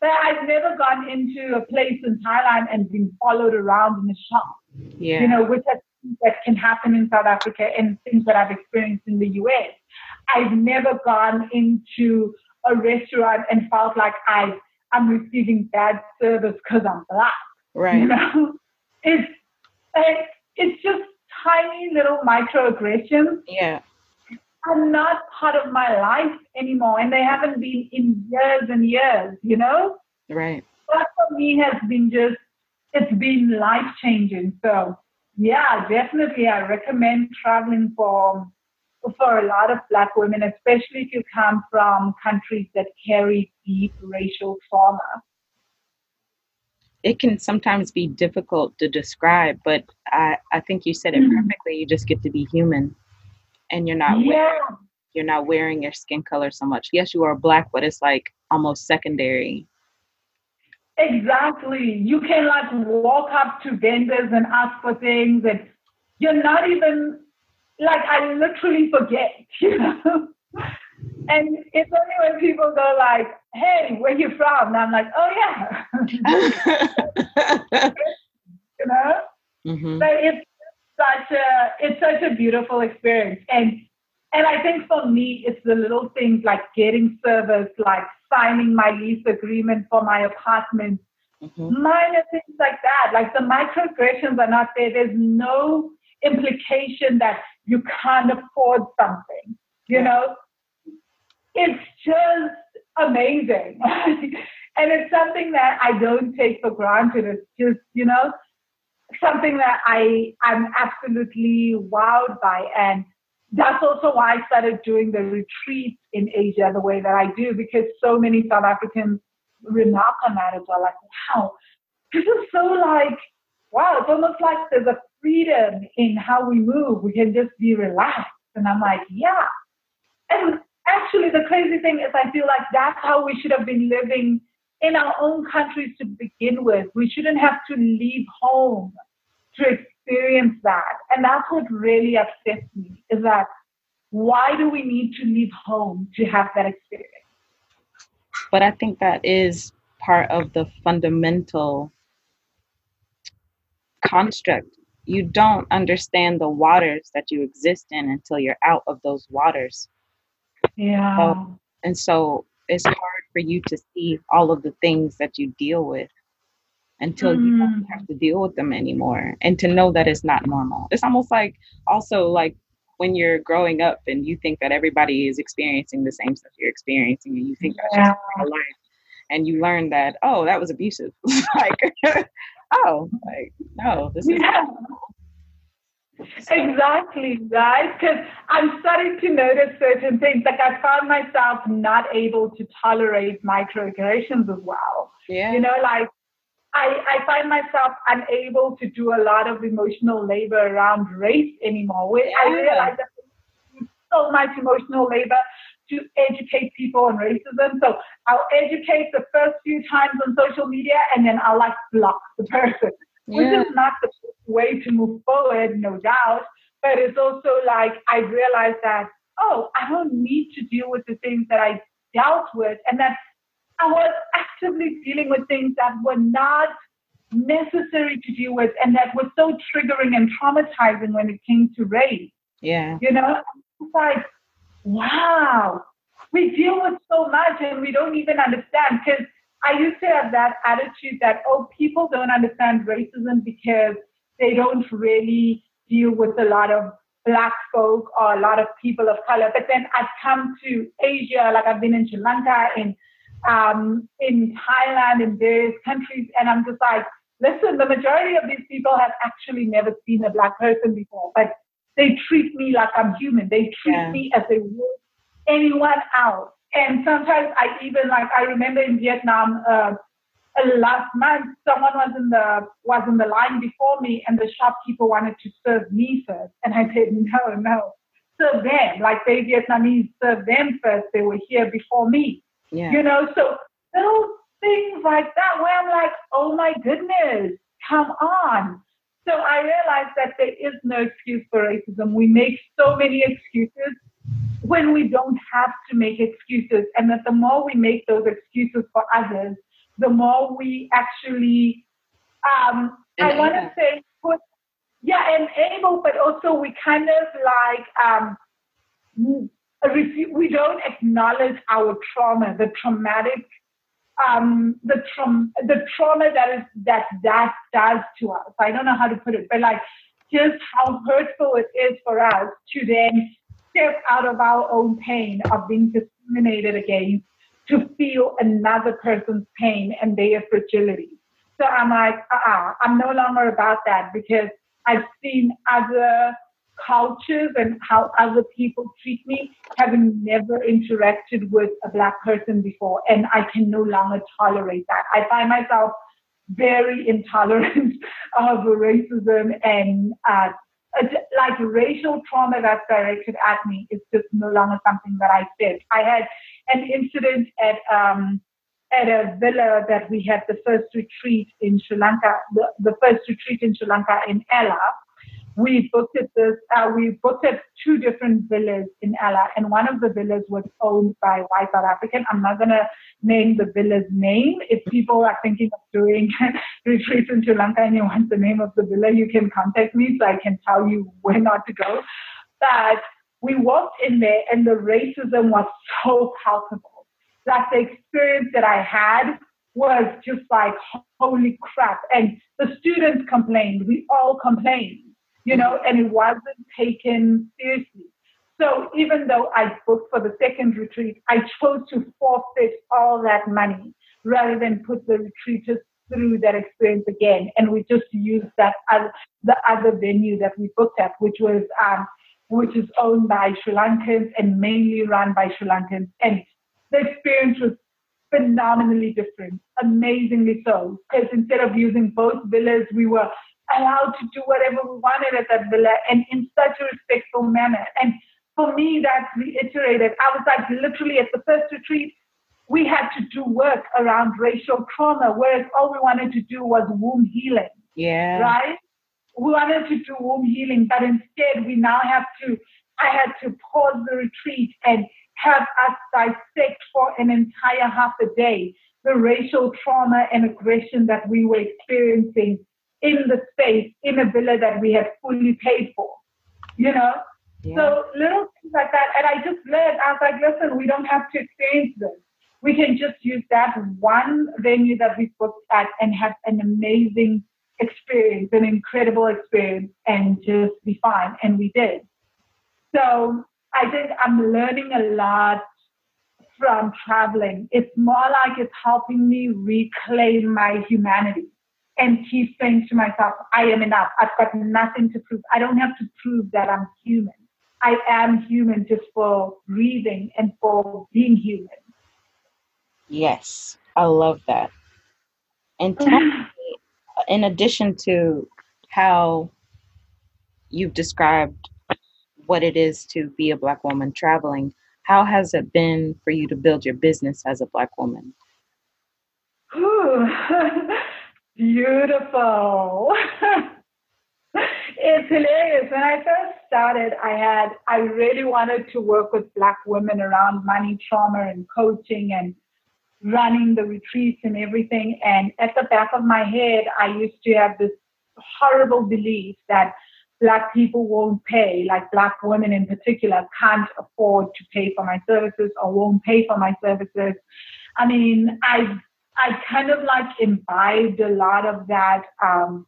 But I've never gone into a place in Thailand and been followed around in a shop, Yeah. you know, which I think that can happen in South Africa and things that I've experienced in the US. I've never gone into a restaurant and felt like I, I'm receiving bad service because I'm black Right. you know it's like it's just tiny little microaggressions Yeah. are not part of my life anymore and they haven't been in years and years you know Right. that for me has been just it's been life changing so yeah definitely i recommend traveling for for a lot of black women especially if you come from countries that carry deep racial trauma It can sometimes be difficult to describe, but I, I think you said it Mhm. perfectly. You just get to be human and you're not wearing, you're not wearing your skin color so much. Yes, you are black, but it's like almost secondary. Exactly. You can like walk up to vendors and ask for things, and you're not even like I literally forget, you know. And it's only when people go like, "Hey, where you from?" And I'm like, "Oh yeah," you know. hmm So it's such a it's such a beautiful experience, and and I think for me, it's the little things like getting service, like signing my lease agreement for my apartment hmm minor things like that. Like the microaggressions are not there. There's no implication that you can't afford something. You know, it's just amazing. and it's something that I don't take for granted. It's just, you know, something that I I'm absolutely wowed by. And that's also why I started doing the retreats in Asia the way that I do, because so many South Africans remark on that as well. Like, wow, this is so like, wow, it's almost like there's a freedom in how we move. We can just be relaxed. And I'm like, yeah. And actually, the crazy thing is, I feel like that's how we should have been living in our own countries to begin with. We shouldn't have to leave home to experience that. And that's what really upsets me is that why do we need to leave home to have that experience? But I think that is part of the fundamental construct. You don't understand the waters that you exist in until you're out of those waters. Yeah. And so it's hard for you to see all of the things that you deal with until you don't Mm. have to deal with them anymore and to know that it's not normal. It's almost like also like when you're growing up and you think that everybody is experiencing the same stuff you're experiencing and you think that's just Yeah. real life and you learn that oh that was abusive like oh like no this is Yeah. Exactly, right? Because I'm starting to notice certain things. Like I found myself not able to tolerate microaggressions as well. yeah You know, like I, I find myself unable to do a lot of emotional labor around race anymore. Where I Yeah. realize that so much emotional labor to educate people on racism. So I'll educate the first few times on social media and then I'll like block the person which is not the way to move forward, no doubt. But it's also like I realized that, oh, I don't need to deal with the things that I dealt with, and that I was actively dealing with things that were not necessary to deal with and that was so triggering and traumatizing when it came to race. Yeah. You know, it's like, wow, we deal with so much and we don't even understand. Because I used to have that attitude that, oh, people don't understand racism because they don't really deal with a lot of black folk or a lot of people of color. But then I've come to Asia, like I've been in Sri Lanka, in um, in Thailand, in various countries, and I'm just like, listen, the majority of these people have actually never seen a black person before, but they treat me like I'm human. They treat yeah. me as they would anyone else. And sometimes I even like I remember in Vietnam uh, last month, someone was in the was in the line before me, and the shopkeeper wanted to serve me first, and I said no, no, serve them. Like they Vietnamese serve them first. They were here before me. Yeah. You know, so those things like that where I'm like, oh my goodness, come on. So I realized that there is no excuse for racism. We make so many excuses when we don't have to make excuses. And that the more we make those excuses for others, the more we actually, um, I want to say, put, yeah, enable, but also we kind of like, um, we don't acknowledge our trauma, the traumatic, um, the trauma, the trauma that is that that does to us. I don't know how to put it, but like just how hurtful it is for us to then step out of our own pain of being discriminated against to feel another person's pain and their fragility. So I'm like, uh-uh, I'm no longer about that because I've seen other cultures and how other people treat me, having never interacted with a black person before, and I can no longer tolerate that. I find myself very intolerant of racism and uh, like racial trauma that's directed at me is just no longer something that I fit. I had an incident at um, at a villa that we had the first retreat in Sri Lanka, the, the first retreat in Sri Lanka in Ella, we booked at this, uh, we booked at two different villas in Ella, and one of the villas was owned by white South African. I'm not gonna name the villa's name. If people are thinking of doing retreats in Sri Lanka and you want the name of the villa, you can contact me so I can tell you where not to go. But we walked in there, and the racism was so palpable. Like the experience that I had was just like holy crap. And the students complained. We all complained you know, and it wasn't taken seriously. So even though I booked for the second retreat, I chose to forfeit all that money rather than put the retreaters through that experience again. And we just used that other, the other venue that we booked at, which was um, which is owned by Sri Lankans and mainly run by Sri Lankans. And the experience was phenomenally different, amazingly so. Because instead of using both villas, we were allowed to do whatever we wanted at that villa and in such a respectful manner. And for me, that reiterated, I was like literally at the first retreat, we had to do work around racial trauma, whereas all we wanted to do was womb healing. Yeah. Right? We wanted to do womb healing, but instead we now have to, I had to pause the retreat and have us dissect for an entire half a day the racial trauma and aggression that we were experiencing in the space in a villa that we had fully paid for, you know? Yeah. So little things like that. And I just learned, I was like, listen, we don't have to experience this. We can just use that one venue that we booked at and have an amazing experience, an incredible experience, and just be fine. And we did. So I think I'm learning a lot from traveling. It's more like it's helping me reclaim my humanity and keep saying to myself, I am enough. I've got nothing to prove. I don't have to prove that I'm human. I am human just for breathing and for being human. Yes, I love that. And tell me, in addition to how you've described what it is to be a Black woman traveling, how has it been for you to build your business as a Black woman? Beautiful. it's hilarious. When I first started, I had I really wanted to work with black women around money trauma and coaching and running the retreats and everything. And at the back of my head, I used to have this horrible belief that black people won't pay, like black women in particular can't afford to pay for my services or won't pay for my services. I mean, I I kind of like imbibed a lot of that um,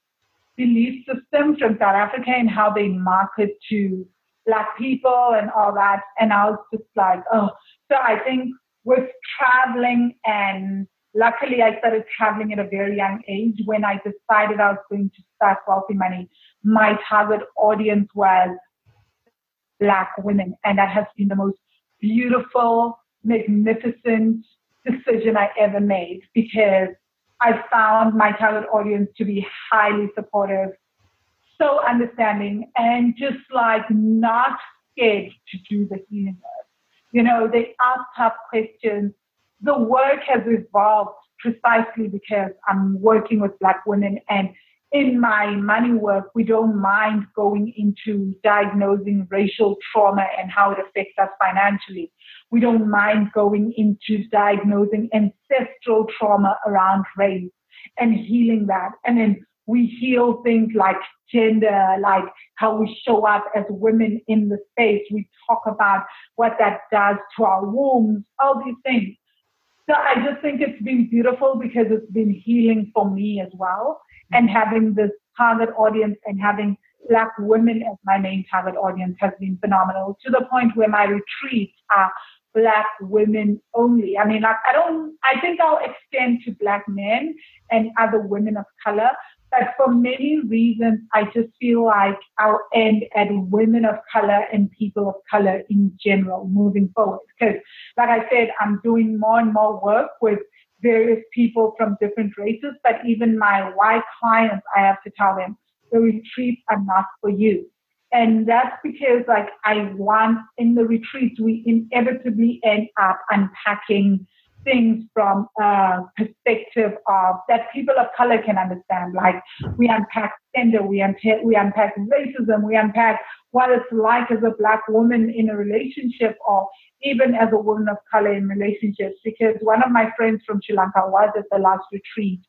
belief system from South Africa and how they market to black people and all that. And I was just like, oh, so I think with traveling and luckily I started traveling at a very young age when I decided I was going to start Wealthy Money. My target audience was black women. And that has been the most beautiful, magnificent decision I ever made because I found my target audience to be highly supportive, so understanding, and just like not scared to do the healing work. You know, they ask tough questions. The work has evolved precisely because I'm working with Black women and in my money work, we don't mind going into diagnosing racial trauma and how it affects us financially. We don't mind going into diagnosing ancestral trauma around race and healing that. And then we heal things like gender, like how we show up as women in the space. We talk about what that does to our wombs, all these things. So I just think it's been beautiful because it's been healing for me as well. And having this target audience and having Black women as my main target audience has been phenomenal to the point where my retreats are black women only. I mean, like, I don't, I think I'll extend to black men and other women of color. But for many reasons, I just feel like I'll end at women of color and people of color in general moving forward. Because, like I said, I'm doing more and more work with various people from different races. But even my white clients, I have to tell them the retreats are not for you. And that's because like I want in the retreats, we inevitably end up unpacking things from a perspective of that people of color can understand. Like we unpack gender, we unpack, we unpack racism, we unpack what it's like as a black woman in a relationship or even as a woman of color in relationships. Because one of my friends from Sri Lanka was at the last retreat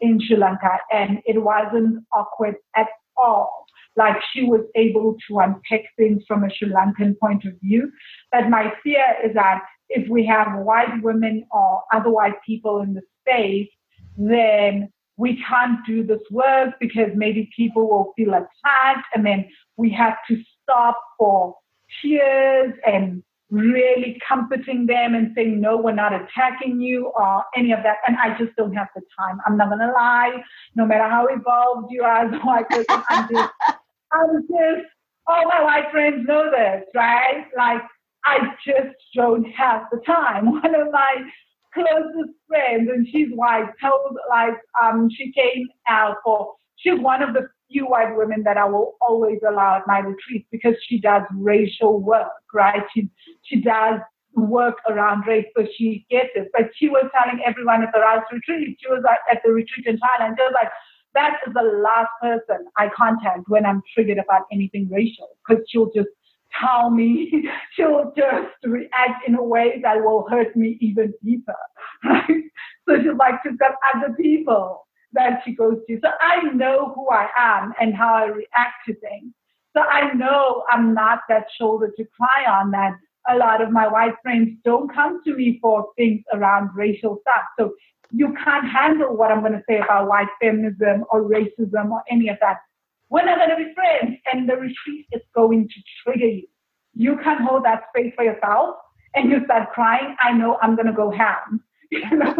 in Sri Lanka and it wasn't awkward at all like she was able to unpack things from a Sri Lankan point of view. But my fear is that if we have white women or other white people in the space, then we can't do this work because maybe people will feel attacked and then we have to stop for tears and really comforting them and saying, no, we're not attacking you or any of that. And I just don't have the time. I'm not going to lie. No matter how evolved you are as a white person, I'm just I'm just, all my white friends know this, right? Like, I just don't have the time. One of my closest friends, and she's white, told, like, um, she came out for, she's one of the few white women that I will always allow at my retreats because she does racial work, right? She, she does work around race, so she gets it. But she was telling everyone at the last retreat, she was like, at the retreat in Thailand, she was like, that is the last person I contact when I'm triggered about anything racial because she'll just tell me, she'll just react in a way that will hurt me even deeper. Right? So she's like, she's got other people that she goes to. So I know who I am and how I react to things. So I know I'm not that shoulder to cry on that a lot of my white friends don't come to me for things around racial stuff. So you can't handle what I'm going to say about white feminism or racism or any of that. We're not going to be friends, and the retreat is going to trigger you. You can't hold that space for yourself, and you start crying. I know I'm going to go ham. You know?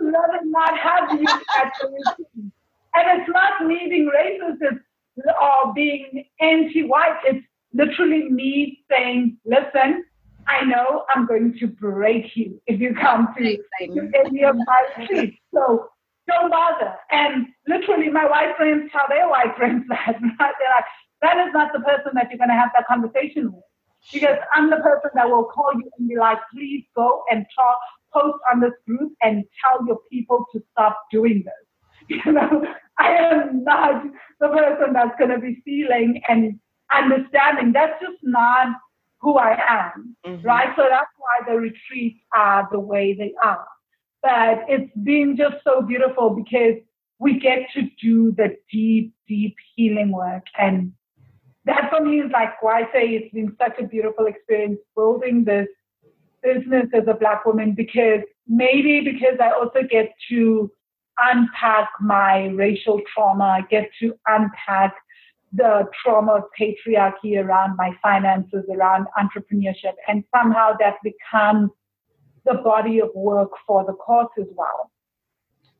Rather not have you at the retreat. And it's not me being racist or uh, being anti-white. It's literally me saying, listen, I know I'm going to break you if you come to, to any of my streets. So don't bother. And literally, my white friends tell their white friends that. Right? They're like, that is not the person that you're going to have that conversation with. Because I'm the person that will call you and be like, please go and talk, post on this group and tell your people to stop doing this. You know, I am not the person that's going to be feeling and understanding. That's just not who I am, mm-hmm. right? So that's why the retreats are the way they are. But it's been just so beautiful because we get to do the deep, deep healing work. And that for me is like why I say it's been such a beautiful experience building this business as a black woman because maybe because I also get to unpack my racial trauma, I get to unpack the trauma of patriarchy around my finances, around entrepreneurship, and somehow that becomes the body of work for the course as well.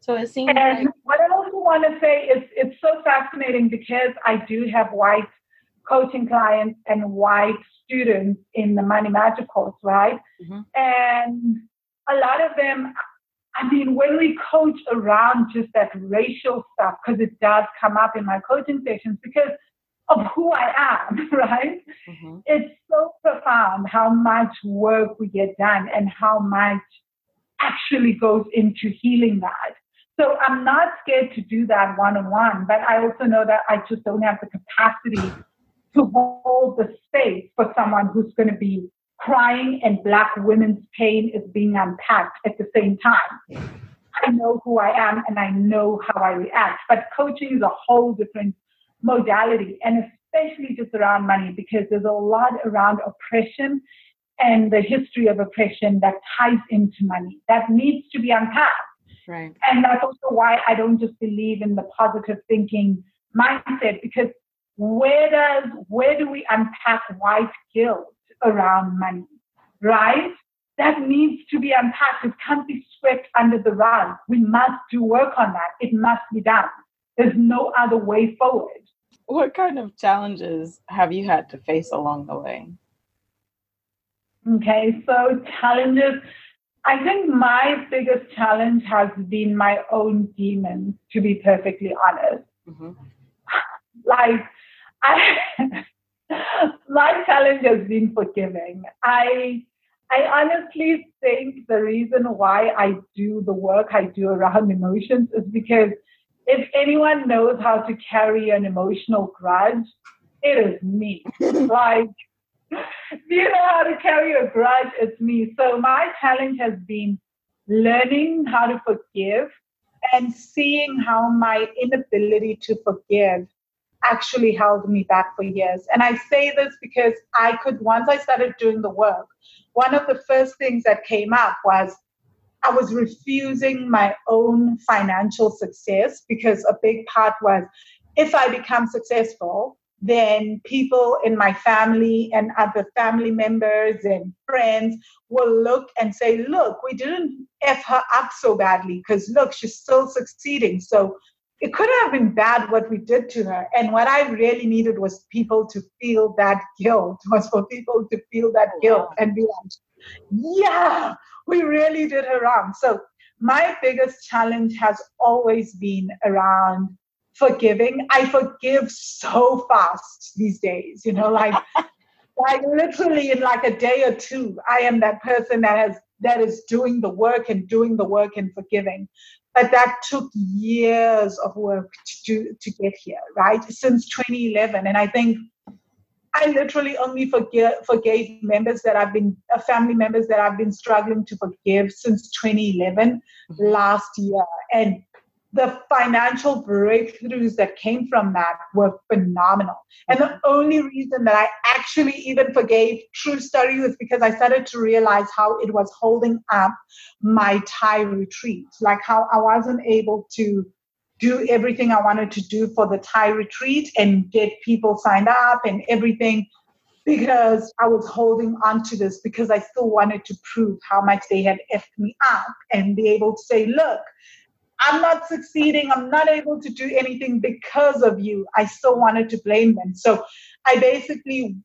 So it seems. And like- what I also want to say is it's so fascinating because I do have white coaching clients and white students in the Money Magic course, right? Mm-hmm. And a lot of them, I mean, when we coach around just that racial stuff, because it does come up in my coaching sessions, because of who I am, right? Mm-hmm. It's so profound how much work we get done and how much actually goes into healing that. So I'm not scared to do that one on one, but I also know that I just don't have the capacity to hold the space for someone who's going to be crying and black women's pain is being unpacked at the same time. I know who I am and I know how I react. But coaching is a whole different modality and especially just around money because there's a lot around oppression and the history of oppression that ties into money that needs to be unpacked. Right. And that's also why I don't just believe in the positive thinking mindset because where does where do we unpack white guilt around money? Right? That needs to be unpacked. It can't be swept under the rug. We must do work on that. It must be done. There's no other way forward. What kind of challenges have you had to face along the way? Okay, so challenges. I think my biggest challenge has been my own demons, to be perfectly honest. Mm-hmm. Like, I, my challenge has been forgiving. I, I honestly think the reason why I do the work I do around emotions is because if anyone knows how to carry an emotional grudge, it is me. like, you know how to carry a grudge? It's me. So my challenge has been learning how to forgive and seeing how my inability to forgive actually held me back for years. And I say this because I could, once I started doing the work, one of the first things that came up was I was refusing my own financial success because a big part was if I become successful, then people in my family and other family members and friends will look and say, look, we didn't F her up so badly because look, she's still succeeding. So it could have been bad what we did to her. And what I really needed was people to feel that guilt, was for people to feel that oh, guilt and be like, yeah, we really did her wrong. So my biggest challenge has always been around forgiving. I forgive so fast these days, you know, like like literally in like a day or two, I am that person that has that is doing the work and doing the work and forgiving. But that took years of work to do to get here, right? Since 2011. And I think I literally only forgive, forgave members that I've been, uh, family members that I've been struggling to forgive since 2011 mm-hmm. last year. And the financial breakthroughs that came from that were phenomenal. And the only reason that I actually even forgave True Story was because I started to realize how it was holding up my Thai retreat, like how I wasn't able to do everything I wanted to do for the Thai retreat and get people signed up and everything because I was holding on to this because I still wanted to prove how much they had effed me up and be able to say, look, I'm not succeeding. I'm not able to do anything because of you. I still wanted to blame them. So I basically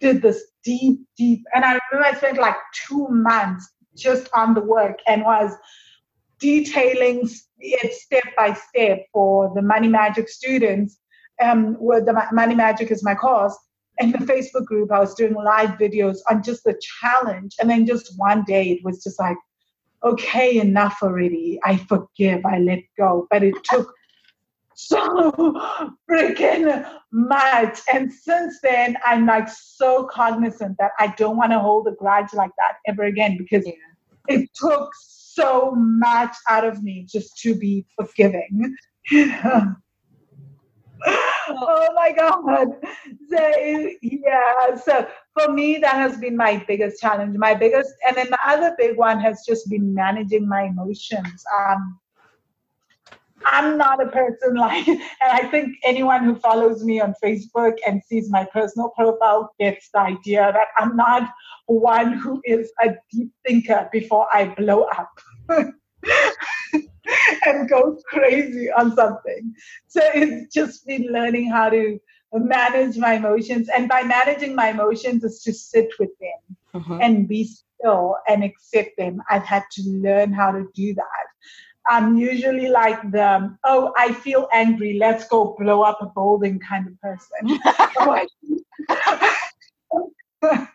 did this deep, deep, and I remember I spent like two months just on the work and was detailing it step by step for the Money Magic students. Um, where the Money Magic is my course. In the Facebook group, I was doing live videos on just the challenge. And then just one day, it was just like, okay, enough already. I forgive, I let go. But it took so freaking much. And since then, I'm like so cognizant that I don't want to hold a grudge like that ever again because yeah. it took so much out of me just to be forgiving. oh my god. So yeah. So for me that has been my biggest challenge. My biggest and then the other big one has just been managing my emotions. Um I'm not a person like, and I think anyone who follows me on Facebook and sees my personal profile gets the idea that I'm not one who is a deep thinker before I blow up. and go crazy on something. So it's just been learning how to manage my emotions. And by managing my emotions is to sit with them mm-hmm. and be still and accept them. I've had to learn how to do that. I'm usually like the, oh, I feel angry, let's go blow up a building kind of person.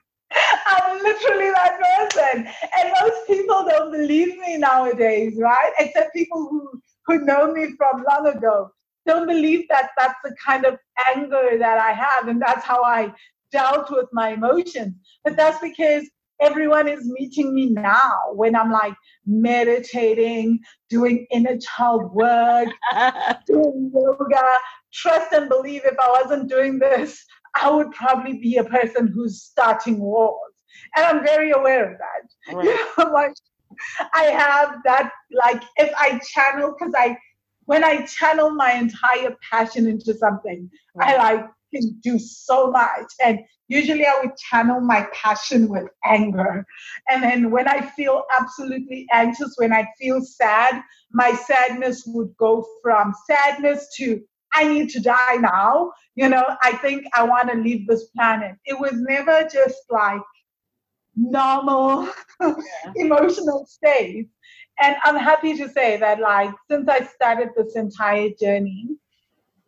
I'm literally that person. And most people don't believe me nowadays, right? Except people who, who know me from long ago don't believe that that's the kind of anger that I have and that's how I dealt with my emotions. But that's because everyone is meeting me now when I'm like meditating, doing inner child work, doing yoga. Trust and believe if I wasn't doing this, I would probably be a person who's starting wars. And I'm very aware of that. Right. You know, like I have that like if I channel because I when I channel my entire passion into something, right. I like can do so much. And usually I would channel my passion with anger. And then when I feel absolutely anxious, when I feel sad, my sadness would go from sadness to I need to die now. You know, I think I want to leave this planet. It was never just like normal yeah. emotional state. And I'm happy to say that, like, since I started this entire journey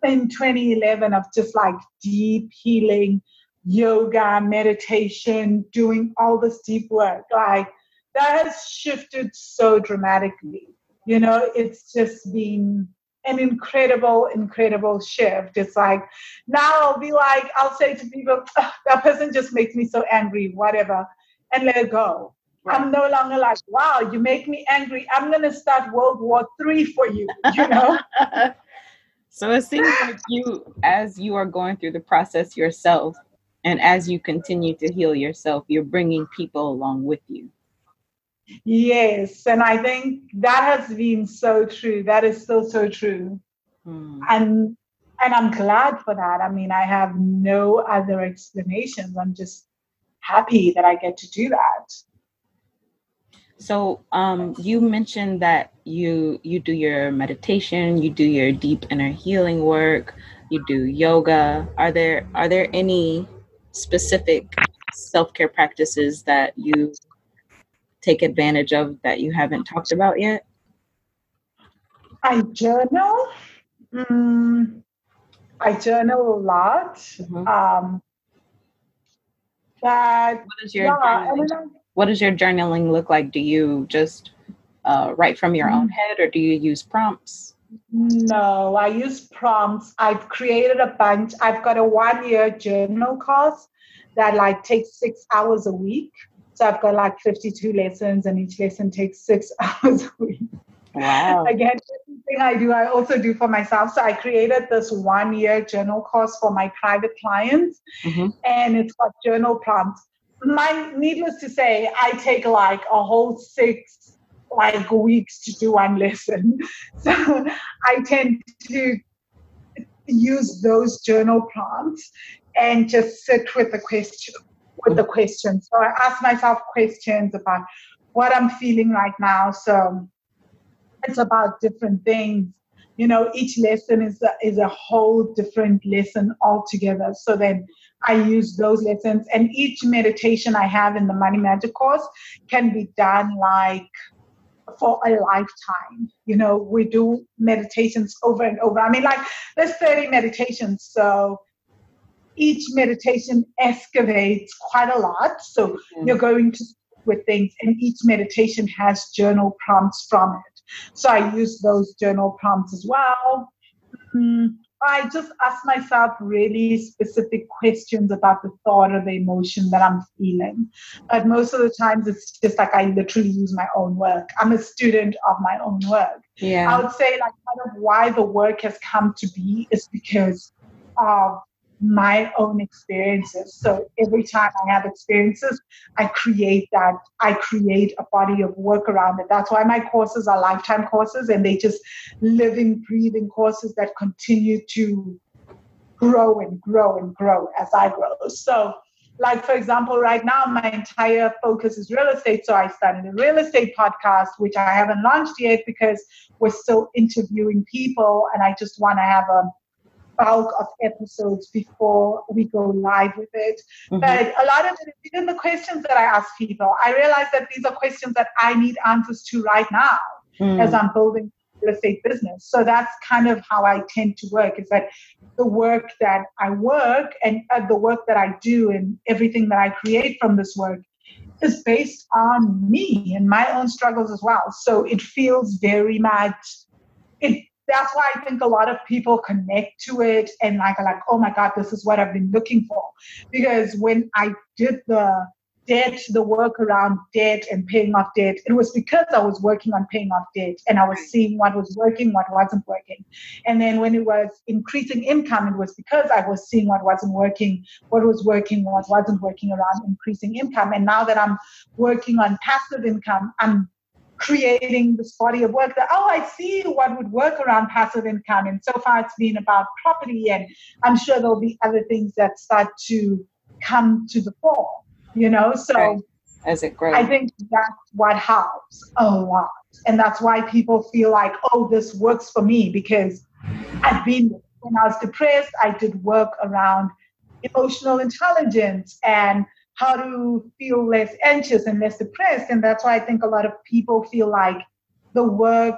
in 2011 of just like deep healing, yoga, meditation, doing all this deep work, like, that has shifted so dramatically. You know, it's just been an incredible, incredible shift. It's like now I'll be like, I'll say to people, that person just makes me so angry, whatever, and let it go. Right. I'm no longer like, wow, you make me angry. I'm gonna start World War Three for you, you know. so it seems like you, as you are going through the process yourself, and as you continue to heal yourself, you're bringing people along with you. Yes, and I think that has been so true. That is still so true. Hmm. And and I'm glad for that. I mean, I have no other explanations. I'm just happy that I get to do that. So, um, you mentioned that you you do your meditation, you do your deep inner healing work, you do yoga. Are there are there any specific self care practices that you take advantage of that you haven't talked about yet? I journal. Mm, I journal a lot. Mm-hmm. Um, but what is your yeah, what does your journaling look like? Do you just uh, write from your own head, or do you use prompts? No, I use prompts. I've created a bunch. I've got a one-year journal course that like takes six hours a week. So I've got like 52 lessons, and each lesson takes six hours a week. Wow. Again, thing I do, I also do for myself. So I created this one year journal course for my private clients, mm-hmm. and it's got journal prompts. My, needless to say, I take like a whole six like weeks to do one lesson. So I tend to use those journal prompts and just sit with the question with the questions. So I ask myself questions about what I'm feeling right now. So it's about different things. You know, each lesson is a, is a whole different lesson altogether. So then I use those lessons, and each meditation I have in the Money Magic course can be done like for a lifetime. You know, we do meditations over and over. I mean, like there's 30 meditations, so each meditation excavates quite a lot. So mm-hmm. you're going to with things, and each meditation has journal prompts from it. So I use those journal prompts as well. Mm, I just ask myself really specific questions about the thought or the emotion that I'm feeling. But most of the times it's just like I literally use my own work. I'm a student of my own work. Yeah. I would say like kind of why the work has come to be is because of my own experiences. So every time I have experiences, I create that, I create a body of work around it. That's why my courses are lifetime courses and they just living, breathing courses that continue to grow and grow and grow as I grow. So like for example right now my entire focus is real estate so i started a real estate podcast which i haven't launched yet because we're still interviewing people and i just want to have a bulk of episodes before we go live with it. Mm-hmm. But a lot of it, even the questions that I ask people, I realize that these are questions that I need answers to right now mm. as I'm building real estate business. So that's kind of how I tend to work is that the work that I work and uh, the work that I do and everything that I create from this work is based on me and my own struggles as well. So it feels very much, it that's why I think a lot of people connect to it and like like, oh my God, this is what I've been looking for. Because when I did the debt, the work around debt and paying off debt, it was because I was working on paying off debt and I was seeing what was working, what wasn't working. And then when it was increasing income, it was because I was seeing what wasn't working, what was working, what wasn't working around increasing income. And now that I'm working on passive income, I'm creating this body of work that, oh, I see what would work around passive income. And so far it's been about property, and I'm sure there'll be other things that start to come to the fore, you know? So right. as it grows, I think that's what helps a lot. And that's why people feel like, oh, this works for me because I've been, when I was depressed, I did work around emotional intelligence and how to feel less anxious and less depressed. And that's why I think a lot of people feel like the work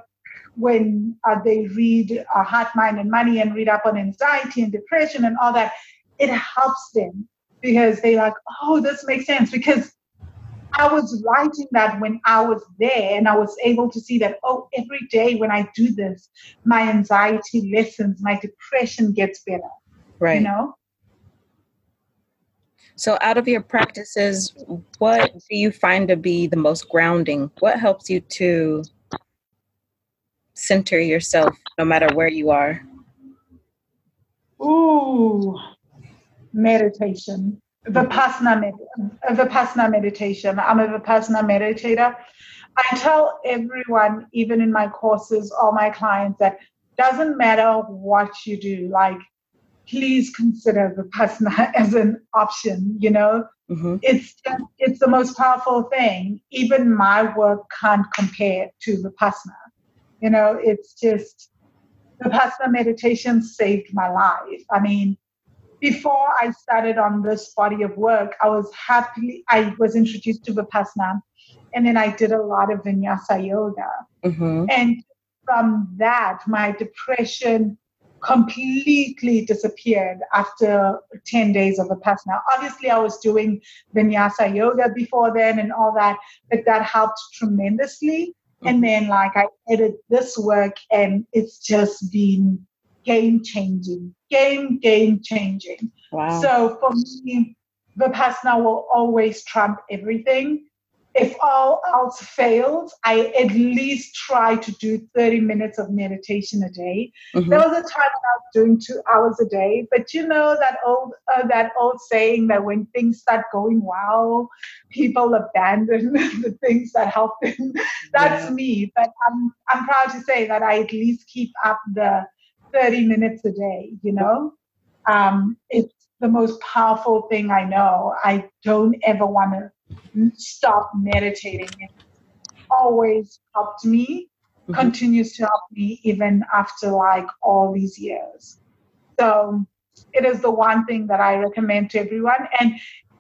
when uh, they read uh, Heart, Mind, and Money and read up on anxiety and depression and all that, it helps them because they like, oh, this makes sense. Because I was writing that when I was there and I was able to see that, oh, every day when I do this, my anxiety lessens, my depression gets better. Right. You know? So, out of your practices, what do you find to be the most grounding? What helps you to center yourself no matter where you are? Ooh, meditation. Vipassana, med- Vipassana meditation. I'm a Vipassana meditator. I tell everyone, even in my courses, all my clients, that doesn't matter what you do. Like please consider Vipassana as an option. You know, mm-hmm. it's just, it's the most powerful thing. Even my work can't compare to Vipassana. You know, it's just Vipassana meditation saved my life. I mean, before I started on this body of work, I was happy. I was introduced to Vipassana, and then I did a lot of Vinyasa yoga. Mm-hmm. And from that, my depression completely disappeared after 10 days of Vipassana. Obviously, I was doing vinyasa yoga before then and all that, but that helped tremendously. Mm-hmm. And then, like, I did this work, and it's just been game changing, game, game changing. Wow. So for me, Vipassana will always trump everything if all else fails, I at least try to do 30 minutes of meditation a day. Mm-hmm. There was a time when I was doing two hours a day, but you know that old uh, that old saying that when things start going well, people abandon the things that help them. That's yeah. me, but I'm I'm proud to say that I at least keep up the 30 minutes a day. You know, um, it's the most powerful thing I know. I don't ever want to stop meditating. It always helped me, mm-hmm. continues to help me even after like all these years. So it is the one thing that I recommend to everyone. And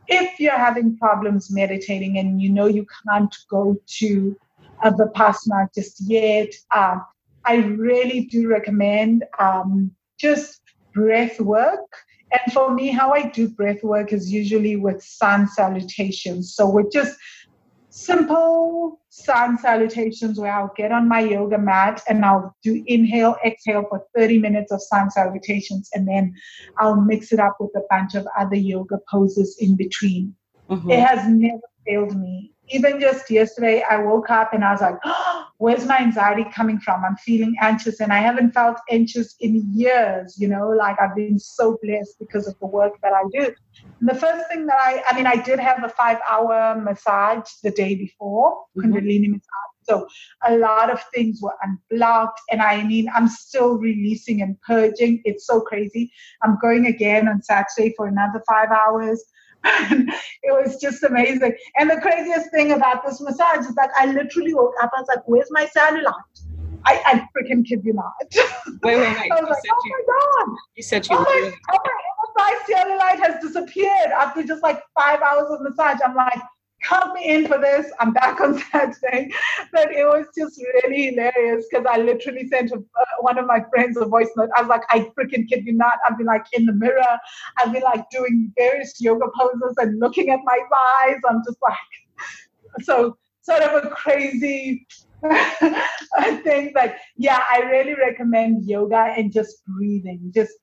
if you're having problems meditating and you know you can't go to a Vipassana just yet, um, I really do recommend um, just breath work and for me, how I do breath work is usually with sun salutations. So we're just simple sun salutations where I'll get on my yoga mat and I'll do inhale, exhale for 30 minutes of sun salutations, and then I'll mix it up with a bunch of other yoga poses in between. Mm-hmm. It has never failed me even just yesterday, I woke up and I was like, oh, where's my anxiety coming from? I'm feeling anxious and I haven't felt anxious in years, you know, like I've been so blessed because of the work that I do. And the first thing that I, I mean, I did have a five hour massage the day before, mm-hmm. Kundalini massage. So a lot of things were unblocked. And I mean, I'm still releasing and purging. It's so crazy. I'm going again on Saturday for another five hours. It was just amazing. And the craziest thing about this massage is that I literally woke up. I was like, "Where's my cellulite?" I, I freaking kid you not. Wait, wait, wait. I was like, "Oh you, my god!" You said you. Oh my, oh my, my cellulite has disappeared after just like five hours of massage. I'm like, count me in for this. I'm back on Saturday. But it was just really hilarious because I literally sent a, uh, one of my friends a voice note. I was like, I freaking kid you not. I'd be like in the mirror. I'd be like doing various yoga poses and looking at my thighs. I'm just like, so sort of a crazy thing. But yeah, I really recommend yoga and just breathing. Just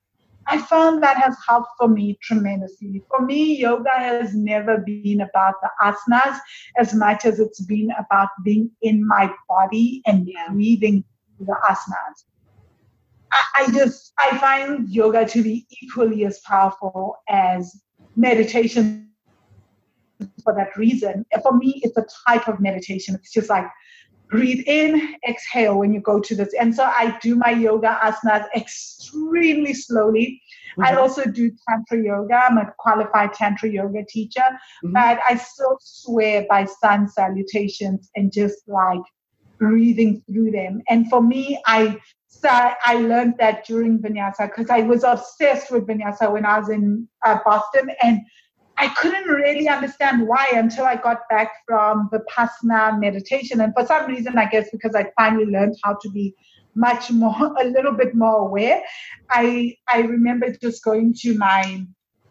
I found that has helped for me tremendously. For me, yoga has never been about the asanas as much as it's been about being in my body and breathing the asanas. I, I just I find yoga to be equally as powerful as meditation for that reason. For me, it's a type of meditation. It's just like breathe in, exhale when you go to this. And so I do my yoga asanas extremely slowly. Mm-hmm. I also do Tantra yoga. I'm a qualified Tantra yoga teacher, mm-hmm. but I still swear by sun salutations and just like breathing through them. And for me, I so I learned that during vinyasa because I was obsessed with vinyasa when I was in uh, Boston, and I couldn't really understand why until I got back from the Vipassana meditation. And for some reason, I guess because I finally learned how to be much more, a little bit more aware, I I remember just going to my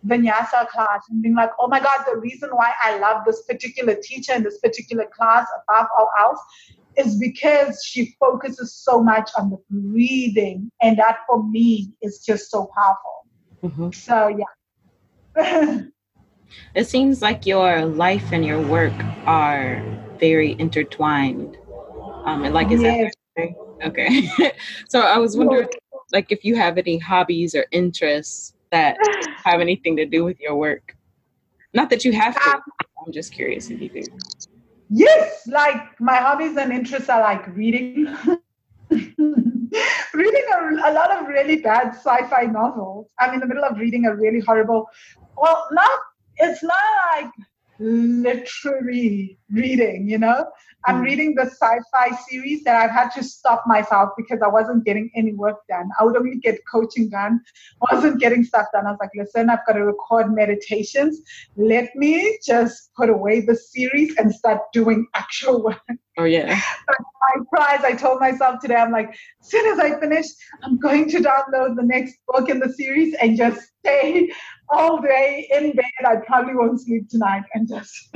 vinyasa class and being like, oh my God, the reason why I love this particular teacher in this particular class above all else is because she focuses so much on the breathing. And that for me is just so powerful. Mm-hmm. So, yeah. It seems like your life and your work are very intertwined. Um, and like, is yes. that okay? so I was wondering, like, if you have any hobbies or interests that have anything to do with your work. Not that you have to. Um, I'm just curious if you do. Yes, like my hobbies and interests are like reading. reading a, a, lot of really bad sci-fi novels. I'm in the middle of reading a really horrible, well, not it's not like literary reading, you know? I'm mm. reading the sci-fi series that I've had to stop myself because I wasn't getting any work done. I would only get coaching done, I wasn't getting stuff done. I was like, listen, I've got to record meditations. Let me just put away the series and start doing actual work. Oh yeah. prize, I told myself today, I'm like, as soon as I finish, I'm going to download the next book in the series and just stay all day in bed. I probably won't sleep tonight and just.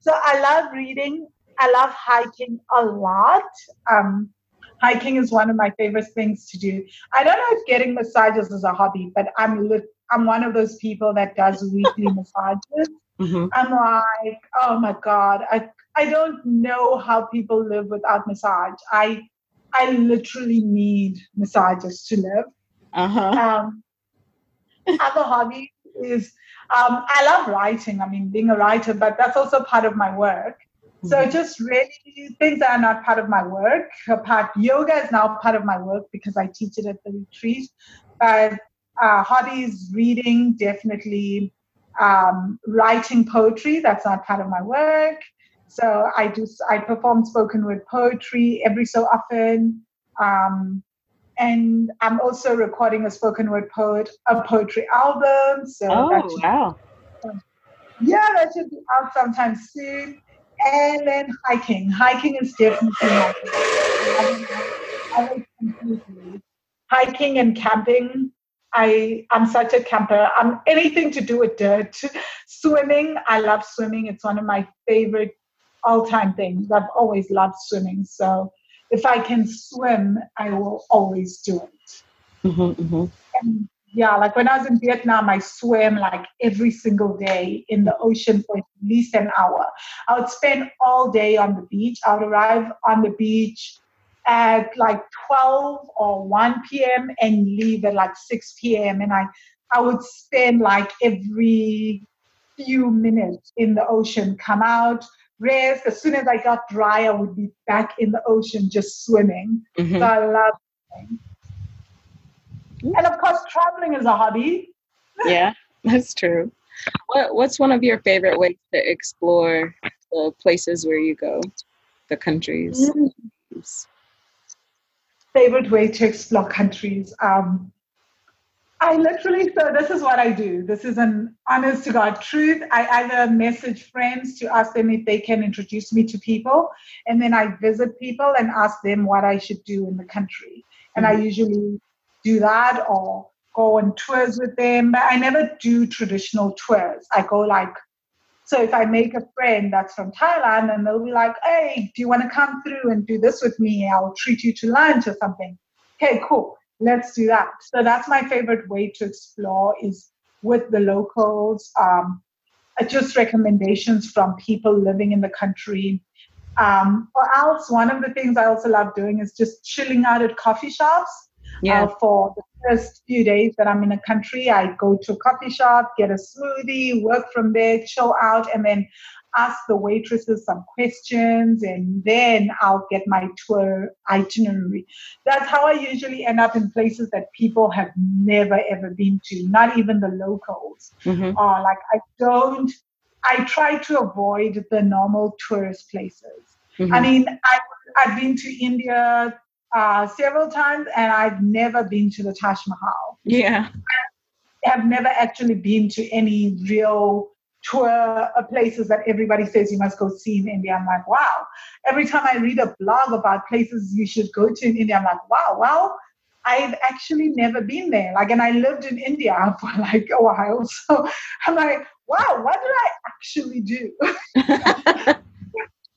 so I love reading. I love hiking a lot. Um, hiking is one of my favorite things to do. I don't know if getting massages is a hobby, but I'm li- I'm one of those people that does weekly massages. Mm-hmm. I'm like, oh my god, I I don't know how people live without massage. I I literally need massages to live. Uh-huh. Um, other hobby is um, I love writing. I mean, being a writer, but that's also part of my work. Mm-hmm. So just really things that are not part of my work. Part yoga is now part of my work because I teach it at the retreat. But uh, hobbies, reading, definitely. Um, writing poetry, that's not part of my work. So I do. I perform spoken word poetry every so often. Um, and I'm also recording a spoken word poet a poetry album. So oh should, wow! Yeah, that should be out sometime soon. And then hiking. Hiking is definitely my. Hiking and camping I I'm such a camper. I'm anything to do with dirt. Swimming, I love swimming. It's one of my favorite all-time things. I've always loved swimming. So if I can swim, I will always do it. Mm-hmm, mm-hmm. And yeah, like when I was in Vietnam, I swam like every single day in the ocean for at least an hour. I would spend all day on the beach. I would arrive on the beach at like 12 or 1 p.m. and leave at like 6 p.m. And I, I would spend like every few minutes in the ocean, come out, rest. As soon as I got dry, I would be back in the ocean just swimming. Mm-hmm. So I love swimming. And of course, traveling is a hobby. yeah, that's true. What, what's one of your favorite ways to explore the places where you go, the countries? Mm-hmm. Favorite way to explore countries. Um, I literally, so this is what I do. This is an honest to God truth. I either message friends to ask them if they can introduce me to people, and then I visit people and ask them what I should do in the country. And mm-hmm. I usually do that or go on tours with them, but I never do traditional tours. I go like, so if I make a friend that's from Thailand and they'll be like, hey, do you want to come through and do this with me? I'll treat you to lunch or something. Okay, cool. Let's do that. So that's my favorite way to explore is with the locals. Um, just recommendations from people living in the country. Um, or else, one of the things I also love doing is just chilling out at coffee shops yeah. Uh, for the first few days that I'm in a country, I go to a coffee shop, get a smoothie, work from there, chill out, and then ask the waitresses some questions, and then I'll get my tour itinerary. That's how I usually end up in places that people have never ever been to, not even the locals. Mm-hmm. Uh, like I don't, I try to avoid the normal tourist places. Mm-hmm. I mean, I, I've been to India uh, several times, and I've never been to the Taj Mahal. Yeah. I have never actually been to any real tour places that everybody says you must go see in India. I'm like, wow. Every time I read a blog about places you should go to in India, I'm like, wow, well, I've actually never been there. Like, and I lived in India for like a while. So I'm like, wow, what did I actually do?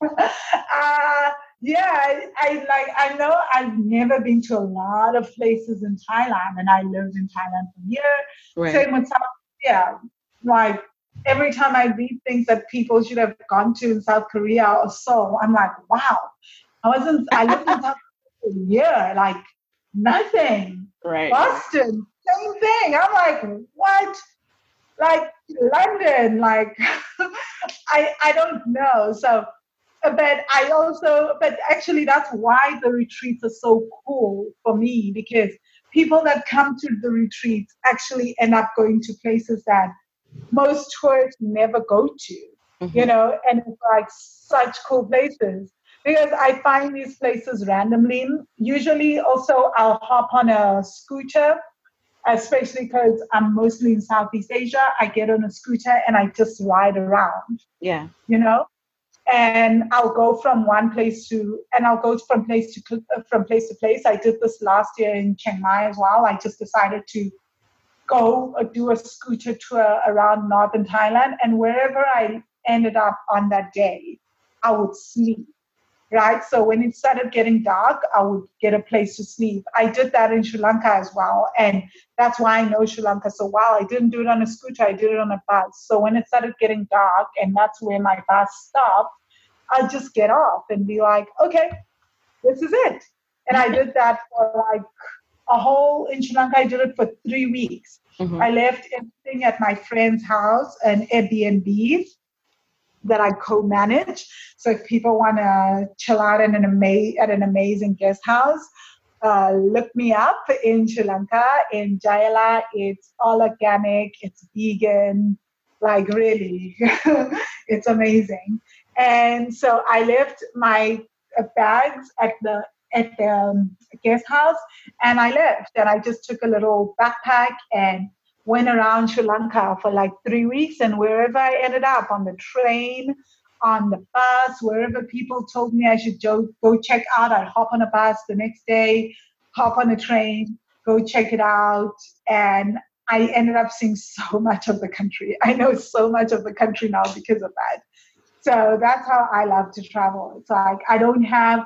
uh, yeah, I, I, like I know I've never been to a lot of places in Thailand, and I lived in Thailand for a year. Right. Same with South Korea. Like every time I read things that people should have gone to in South Korea or so, I'm like, wow. I wasn't. I lived in South Korea for a year, like nothing. Right. Boston, same thing. I'm like, what? Like London, like I I don't know. So but I also, but actually, that's why the retreats are so cool for me because people that come to the retreats actually end up going to places that most tourists never go to, mm-hmm. you know, and it's like such cool places because I find these places randomly. Usually, also, I'll hop on a scooter, especially because I'm mostly in Southeast Asia. I get on a scooter and I just ride around. Yeah. You know? and I'll go from one place to and I'll go from place to from place to place. I did this last year in Chiang Mai as well. I just decided to go or do a scooter tour around northern Thailand, and wherever I ended up on that day, I would sleep. Right, so when it started getting dark, I would get a place to sleep. I did that in Sri Lanka as well, and that's why I know Sri Lanka so well. I didn't do it on a scooter; I did it on a bus. So when it started getting dark, and that's where my bus stopped, I'd just get off and be like, okay, this is it. And I did that for like a whole in Sri Lanka. I did it for three weeks. Mm-hmm. I left everything at my friend's house and Airbnb that I co-manage. So if people want to chill out in an ama- at an amazing guest house, uh, look me up in Sri Lanka in Jayala. It's all organic. It's vegan. Like really, it's amazing. And so I left my uh, bags at the at the um, guest house and I left and I just took a little backpack and went around Sri Lanka for like three weeks and wherever I ended up on the train, on the bus, wherever people told me I should go, go check out, I'd hop on a bus the next day, hop on a train. go check it out. And I ended up seeing so much of the country. I know so much of the country now because of that. So that's how I love to travel. It's like I don't have,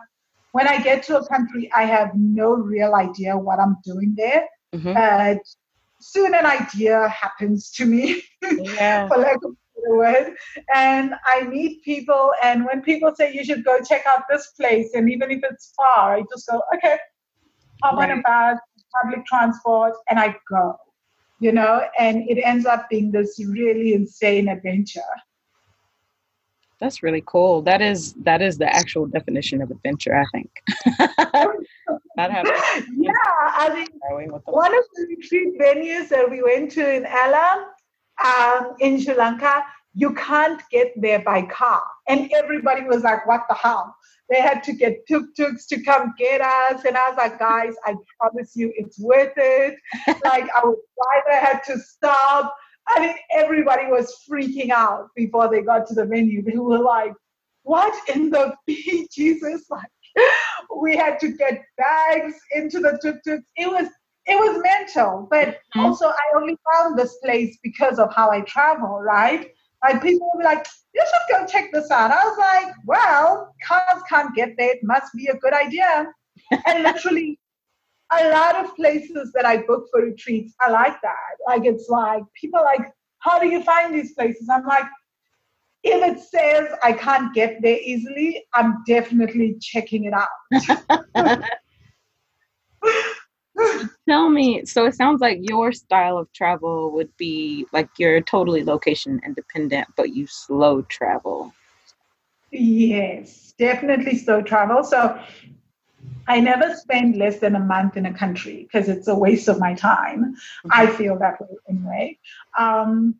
when I get to a country, I have no real idea what I'm doing there. Mm-hmm. But soon an idea happens to me, yeah. for lack of a word. And I meet people, and when people say you should go check out this place, and even if it's far, I just go, okay, hop right. on a bus, public transport, and I go. You know, and it ends up being this really insane adventure. That's really cool. That is that is the actual definition of adventure, I think. that happens. Yeah, I mean, one of the retreat venues that we went to in Ella, um, in Sri Lanka, you can't get there by car, and everybody was like, "What the hell?" They had to get tuk-tuks to come get us, and I was like, "Guys, I promise you, it's worth it." like our driver had to stop I mean, everybody was freaking out before they got to the venue. They were like, what in the beat, Jesus? Like, we had to get bags into the tuk-tuks. It was it was mental, but mm-hmm. also I only found this place because of how I travel, right? Like people be like, you should go check this out. I was like, well, cars can't get there. It must be a good idea. and literally a lot of places that I book for retreats I like that. Like it's like people like, how do you find these places? I'm like, if it says I can't get there easily, I'm definitely checking it out. Tell me, so it sounds like your style of travel would be like you're totally location independent, but you slow travel. Yes, definitely slow travel. So I never spend less than a month in a country because it's a waste of my time. Mm-hmm. I feel that way anyway. Um,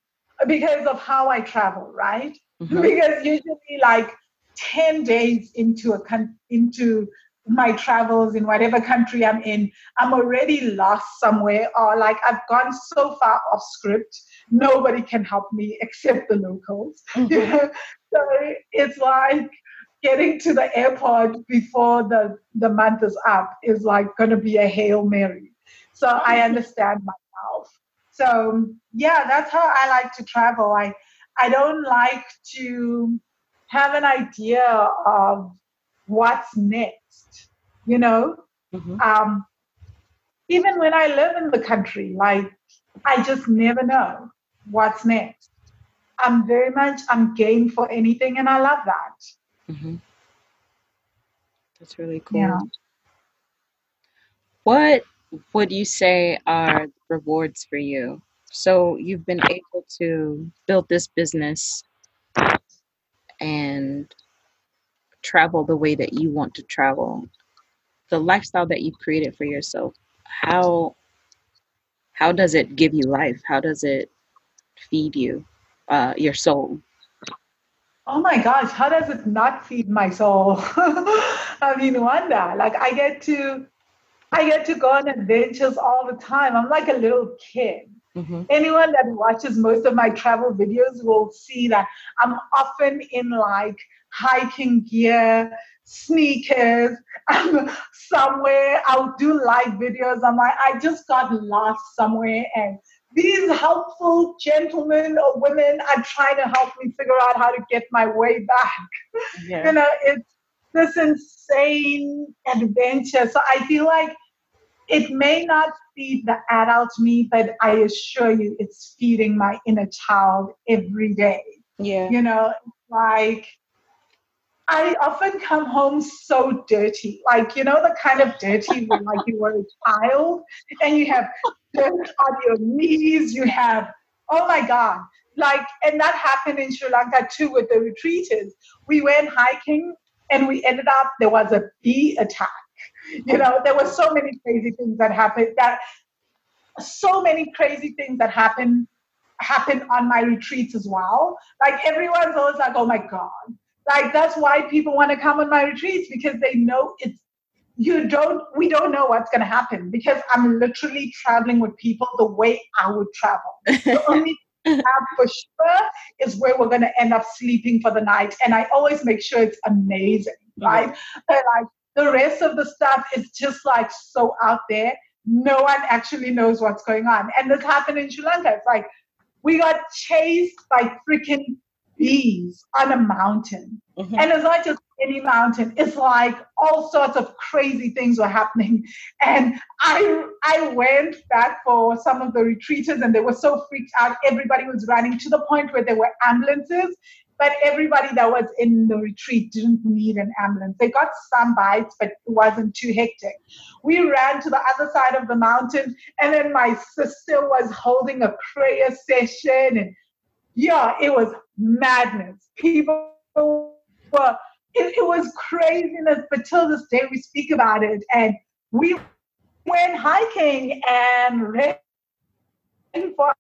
because of how I travel, right? Mm-hmm. Because usually, like 10 days into a con- into my travels in whatever country I'm in, I'm already lost somewhere, or like I've gone so far off script, nobody can help me except the locals. Mm-hmm. so it's like getting to the airport before the, the month is up is like going to be a Hail Mary. So I understand myself. So yeah, that's how I like to travel. I, I don't like to have an idea of what's next, you know? Mm-hmm. Um, even when I live in the country, like I just never know what's next. I'm very much I'm game for anything and I love that. Mm-hmm. That's really cool. Yeah. What would you say are rewards for you? So you've been able to build this business and travel the way that you want to travel. The lifestyle that you've created for yourself, how how does it give you life? How does it feed you, uh, your soul? Oh my gosh, how does it not feed my soul? I mean, wonder. Like I get to, I get to go on adventures all the time. I'm like a little kid. Mm-hmm. Anyone that watches most of my travel videos will see that I'm often in like hiking gear, sneakers. I'm somewhere. I'll do live videos. I'm like, I just got lost somewhere and these helpful gentlemen or women are trying to help me figure out how to get my way back. Yeah. You know, it's this insane adventure. So I feel like it may not feed the adult me, but I assure you it's feeding my inner child every day. Yeah. You know, like I often come home so dirty, like you know the kind of dirty when like you were a child and you have dirt on your knees, you have oh my god, like and that happened in Sri Lanka too with the retreaters. We went hiking and we ended up there was a bee attack. You know there were so many crazy things that happened that so many crazy things that happened happened on my retreats as well. Like everyone's always like, oh my god like that's why people want to come on my retreats because they know it's you don't we don't know what's going to happen because i'm literally traveling with people the way i would travel the only thing for sure is where we're going to end up sleeping for the night and i always make sure it's amazing right mm-hmm. but like the rest of the stuff is just like so out there no one actually knows what's going on. And this happened in Sri Lanka. It's like we got chased by freaking bees on a mountain. Mm-hmm. And it's not just any mountain. It's like all sorts of crazy things were happening. And I I went back for some of the retreaters and they were so freaked out. Everybody was running to the point where there were ambulances but everybody that was in the retreat didn't need an ambulance. They got some bites, but it wasn't too hectic. We ran to the other side of the mountain, and then my sister was holding a prayer session, and yeah, it was madness. People were, it, it was craziness, but till this day we speak about it, and we went hiking and ran for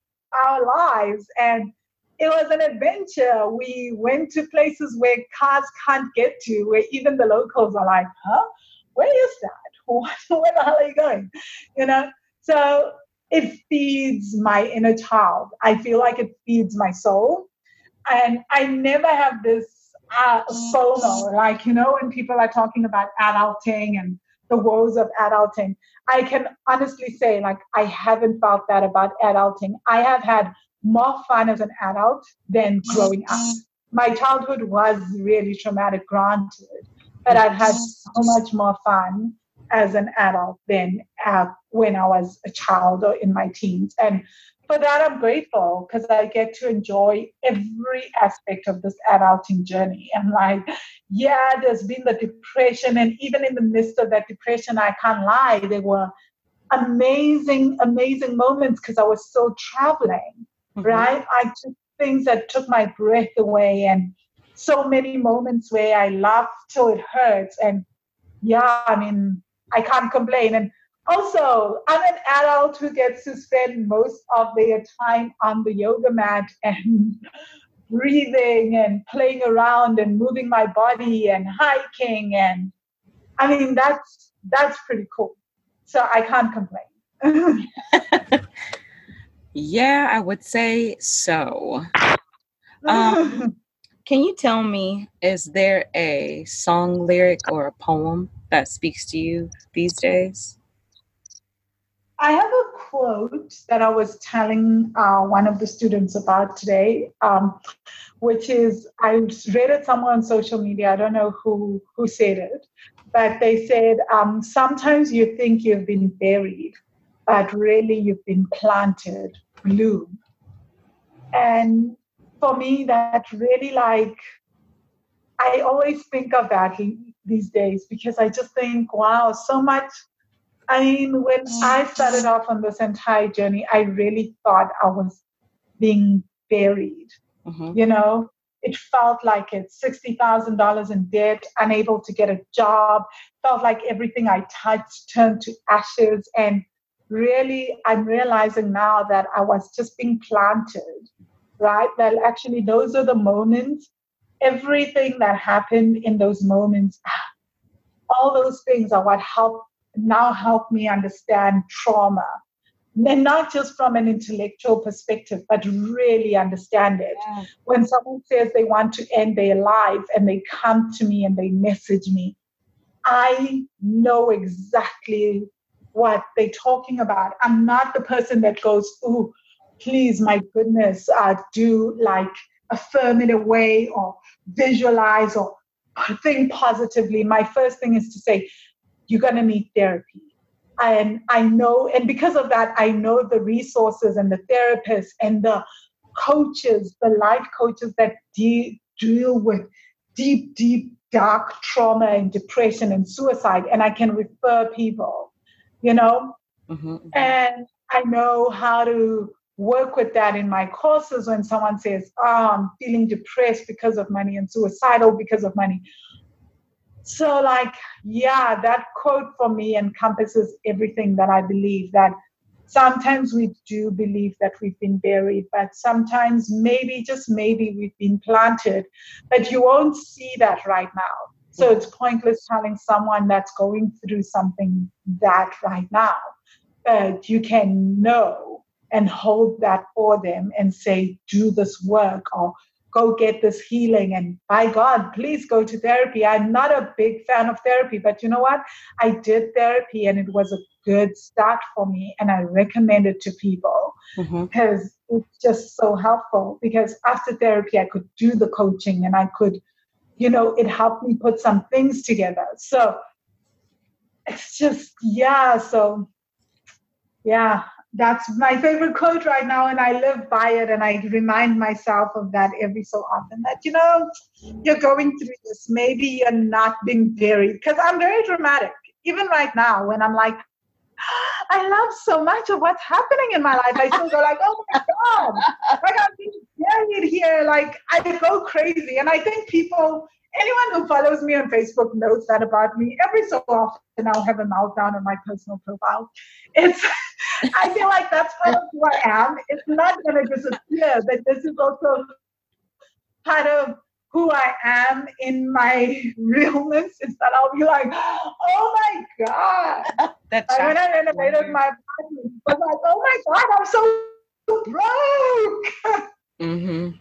our lives, and it was an adventure. We went to places where cars can't get to, where even the locals are like, huh? Where is that? Where the hell are you going? You know? So it feeds my inner child. I feel like it feeds my soul. And I never have this uh, FOMO, like, you know, when people are talking about adulting and the woes of adulting, I can honestly say, like, I haven't felt that about adulting. I have had more fun as an adult than growing up. My childhood was really traumatic, granted, but I've had so much more fun as an adult than uh, when I was a child or in my teens. And for that, I'm grateful because I get to enjoy every aspect of this adulting journey. And like, yeah, there's been the depression, and even in the midst of that depression, I can't lie, there were amazing, amazing moments because I was still traveling mm-hmm. right? I took things that took my breath away and so many moments where I laughed till it hurts. And yeah, I mean, I can't complain. And also, I'm an adult who gets to spend most of their time on the yoga mat and breathing and playing around and moving my body and hiking and I mean that's that's pretty cool. So I can't complain. Yeah, I would say so. Um, can you tell me, is there a song lyric or a poem that speaks to you these days? I have a quote that I was telling uh, one of the students about today, um, which is I read it somewhere on social media. I don't know who who said it, but they said um, sometimes you think you've been buried, but really you've been planted bloom. And for me, that really like, I always think of that these days because I just think, wow, so much. I mean, when I started off on this entire journey, I really thought I was being buried. Mm-hmm. You know, it felt like it's $60,000 in debt, unable to get a job, felt like everything I touched turned to ashes. And really i'm realizing now that i was just being planted right that actually those are the moments everything that happened in those moments all those things are what help now help me understand trauma and not just from an intellectual perspective but really understand it yeah. when someone says they want to end their life and they come to me and they message me i know exactly what they're talking about. I'm not the person that goes, oh, please, my goodness, uh, do like affirm in a way or visualize or think positively. My first thing is to say, you're going to need therapy. And I know, and because of that, I know the resources and the therapists and the coaches, the life coaches that de- deal with deep, deep, dark trauma and depression and suicide. And I can refer people you know? Mm-hmm, mm-hmm. And I know how to work with that in my courses when someone says, oh, I'm feeling depressed because of money and suicidal because of money. So, like, yeah, that quote for me encompasses everything that I believe that sometimes we do believe that we've been buried, but sometimes maybe, just maybe, we've been planted, but you won't see that right now. So mm. it's pointless telling someone that's going through something that right now. But you can know and hold that for them and say, do this work or go get this healing. And by God, please go to therapy. I'm not a big fan of therapy, but you know what? I did therapy and it was a good start for me and I recommend it to people Mm-hmm. because it's just so helpful. Because after therapy, I could do the coaching and I could, you know, it helped me put some things together. So it's just, yeah. So, yeah, that's my favorite quote right now. And I live by it and I remind myself of that every so often that, you know, you're going through this. Maybe you're not being buried because I'm very dramatic. Even right now, when I'm like, I love so much of what's happening in my life. I still go like, oh my God, like I'm being buried here. Like I go crazy. And I think people, anyone who follows me on Facebook knows that about me. Every so often I'll have a meltdown on my personal profile. It's I feel like that's part of who I am. It's not gonna disappear, but this is also part of who I am in my realness is that I'll be like, oh my God. that's Like when I renovated my apartment, I was like, oh my God, I'm so broke. Mm-hmm.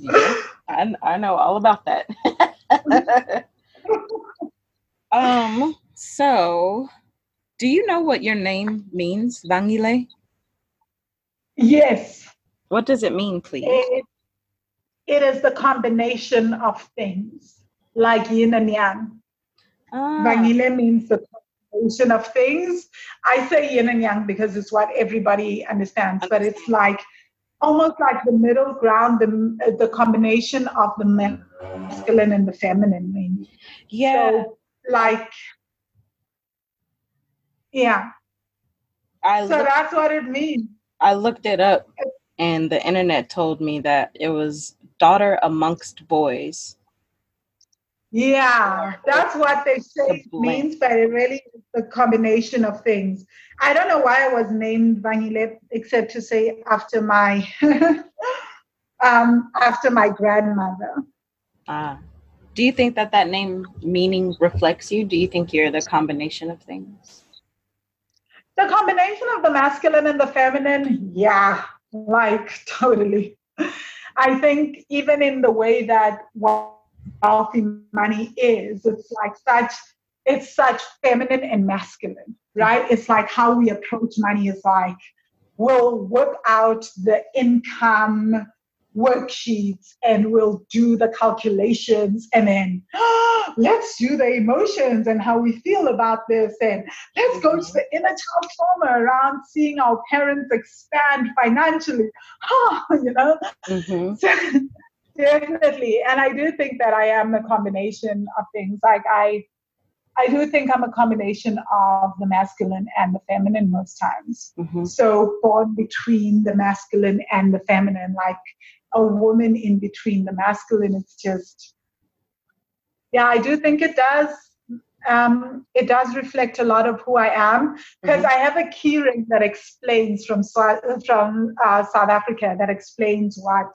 Yeah, I, I know all about that. um, so do you know what your name means, Vangile? yes, What does it mean, please? it, it is the combination of things like yin and yang. Ah, Vangile means the combination of things. I say yin and yang because it's what everybody understands, but it's like almost like the middle ground, the, the combination of the masculine and the feminine. Maybe. yeah, So, like, yeah. I So looked, that's what it means. I looked it up, and the internet told me that it was daughter amongst boys. Yeah, that's what they say it means, but it really is the combination of things. I don't know why I was named Vangile, except to say after my um, after my grandmother. Ah, do you think that that name meaning reflects you? Do you think you're the combination of things? The combination of the masculine and the feminine, yeah, like totally. I think even in the way that wealthy money is, it's like such, it's such feminine and masculine, right? It's like how we approach money is like we'll whip out the income worksheets and we'll do the calculations and then let's do the emotions and how we feel about this and let's go to the inner child trauma around seeing our parents expand financially you know Mm-hmm. definitely. And i do think that i am a combination of things. Like i i do think i'm a combination of the masculine and the feminine most times. Mm-hmm. so born between the masculine and the feminine like a woman in between the masculine it's just yeah i do think it does um, it does reflect a lot of who I am. Because I have a key ring that explains from South, from uh, South Africa that explains what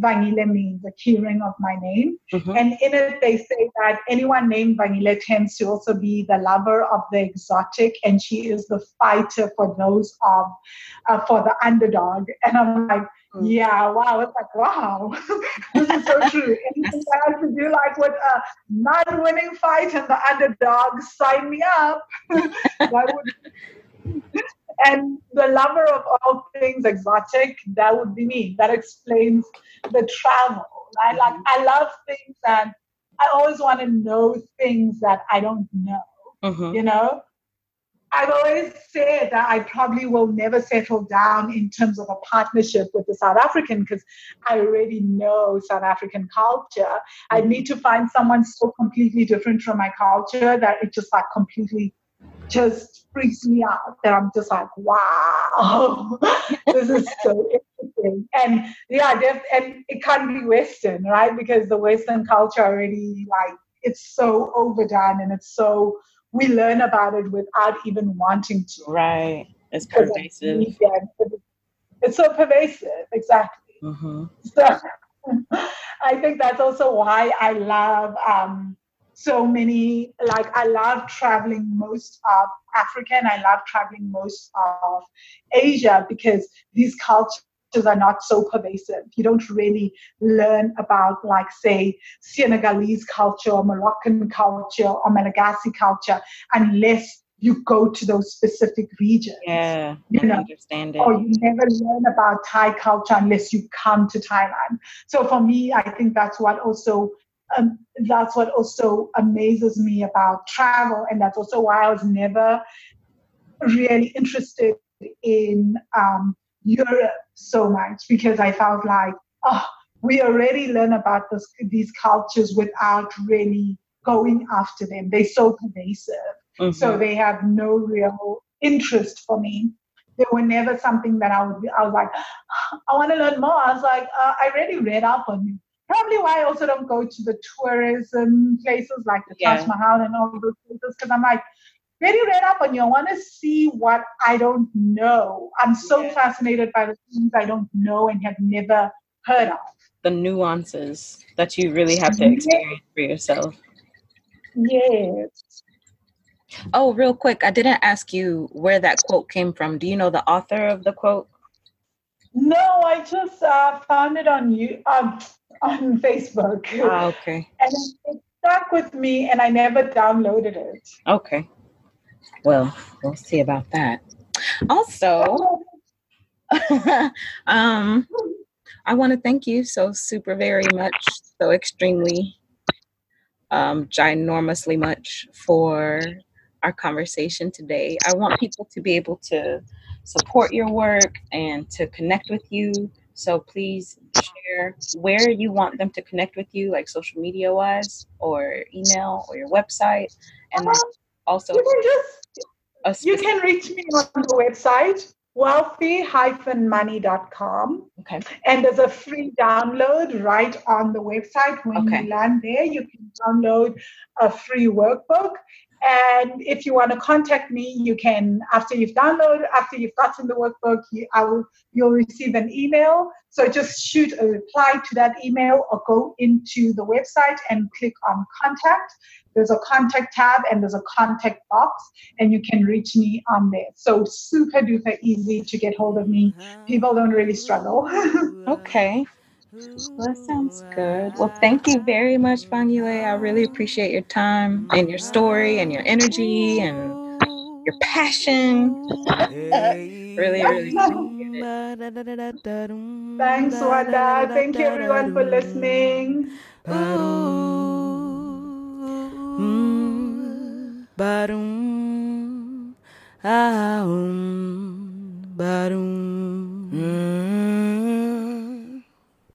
Vangile means, a key ring of my name. Mhm. And in it, they say that anyone named Vangile tends to also be the lover of the exotic, and she is the fighter for those of uh, for the underdog. And I'm like, Mm. yeah, wow. It's like, wow, this is so true. Anything that has to do like with a non-winning fight and the underdog, sign me up. Why would and the lover of all things exotic, that would be me. That explains the travel. I like I love things that I always want to know things that I don't know. Mm-hmm. You know? I've always said that I probably will never settle down in terms of a partnership with the South African because I already know South African culture. I need to find someone so completely different from my culture that it just like completely just freaks me out. That I'm just like, wow, this is so interesting. And yeah, def- and it can't be Western, right? Because the Western culture already like it's so overdone and it's so we learn about it without even wanting to. Right. It's pervasive. media and it- It's so pervasive, exactly. Mm-hmm. So I think that's also why I love um, so many, like, I love traveling most of Africa and I love traveling most of Asia because these cultures are not so pervasive. You don't really learn about, like, say, Senegalese culture or Moroccan culture or Malagasy culture unless you go to those specific regions. Yeah, you know, understand it. Or you never learn about Thai culture unless you come to Thailand. So for me, I think that's what also um, that's what also amazes me about travel, and that's also why I was never really interested in um, Europe so much because I felt like, oh, we already learn about this, these cultures without really going after them. They're so pervasive. Mm-hmm. So they have no real interest for me. They were never something that I would be, I was like, I want to learn more. I was like, uh, I already read up on you. Probably why I also don't go to the tourism places like the yeah. Taj Mahal and all those places because I'm like, very read up on you. I want to see what I don't know. I'm so yeah. fascinated by the things I don't know and have never heard of. The nuances that you really have to experience for yourself. Yes. Oh, real quick, I didn't ask you where that quote came from. Do you know the author of the quote? No, I just uh, found it on you um, on Facebook. Ah, okay. And it stuck with me, and I never downloaded it. Okay. Well, we'll see about that. Also, um, I want to thank you so super very much, so extremely, um, ginormously much for our conversation today. I want people to be able to support your work and to connect with you. So please share where you want them to connect with you, like social media wise, or email, or your website, and also you can just you can reach me on the website wealthy-money.com okay. And there's a free download right on the website. When okay. you land there you can download a free workbook and if you want to contact me, you can, after you've downloaded, after you've gotten the workbook, you, I will, you'll receive an email. So just shoot a reply to that email or go into the website and click on contact. There's a contact tab and there's a contact box, and you can reach me on there. So super duper easy to get hold of me. Mm-hmm. People don't really struggle. Mm-hmm. okay. Well, that sounds good. Well, thank you uh, very much, Vangile. I really appreciate your time and your story and your energy and your passion. really, really it. Thanks, Wanda. Thank you, everyone, for listening. Ooh. Mm,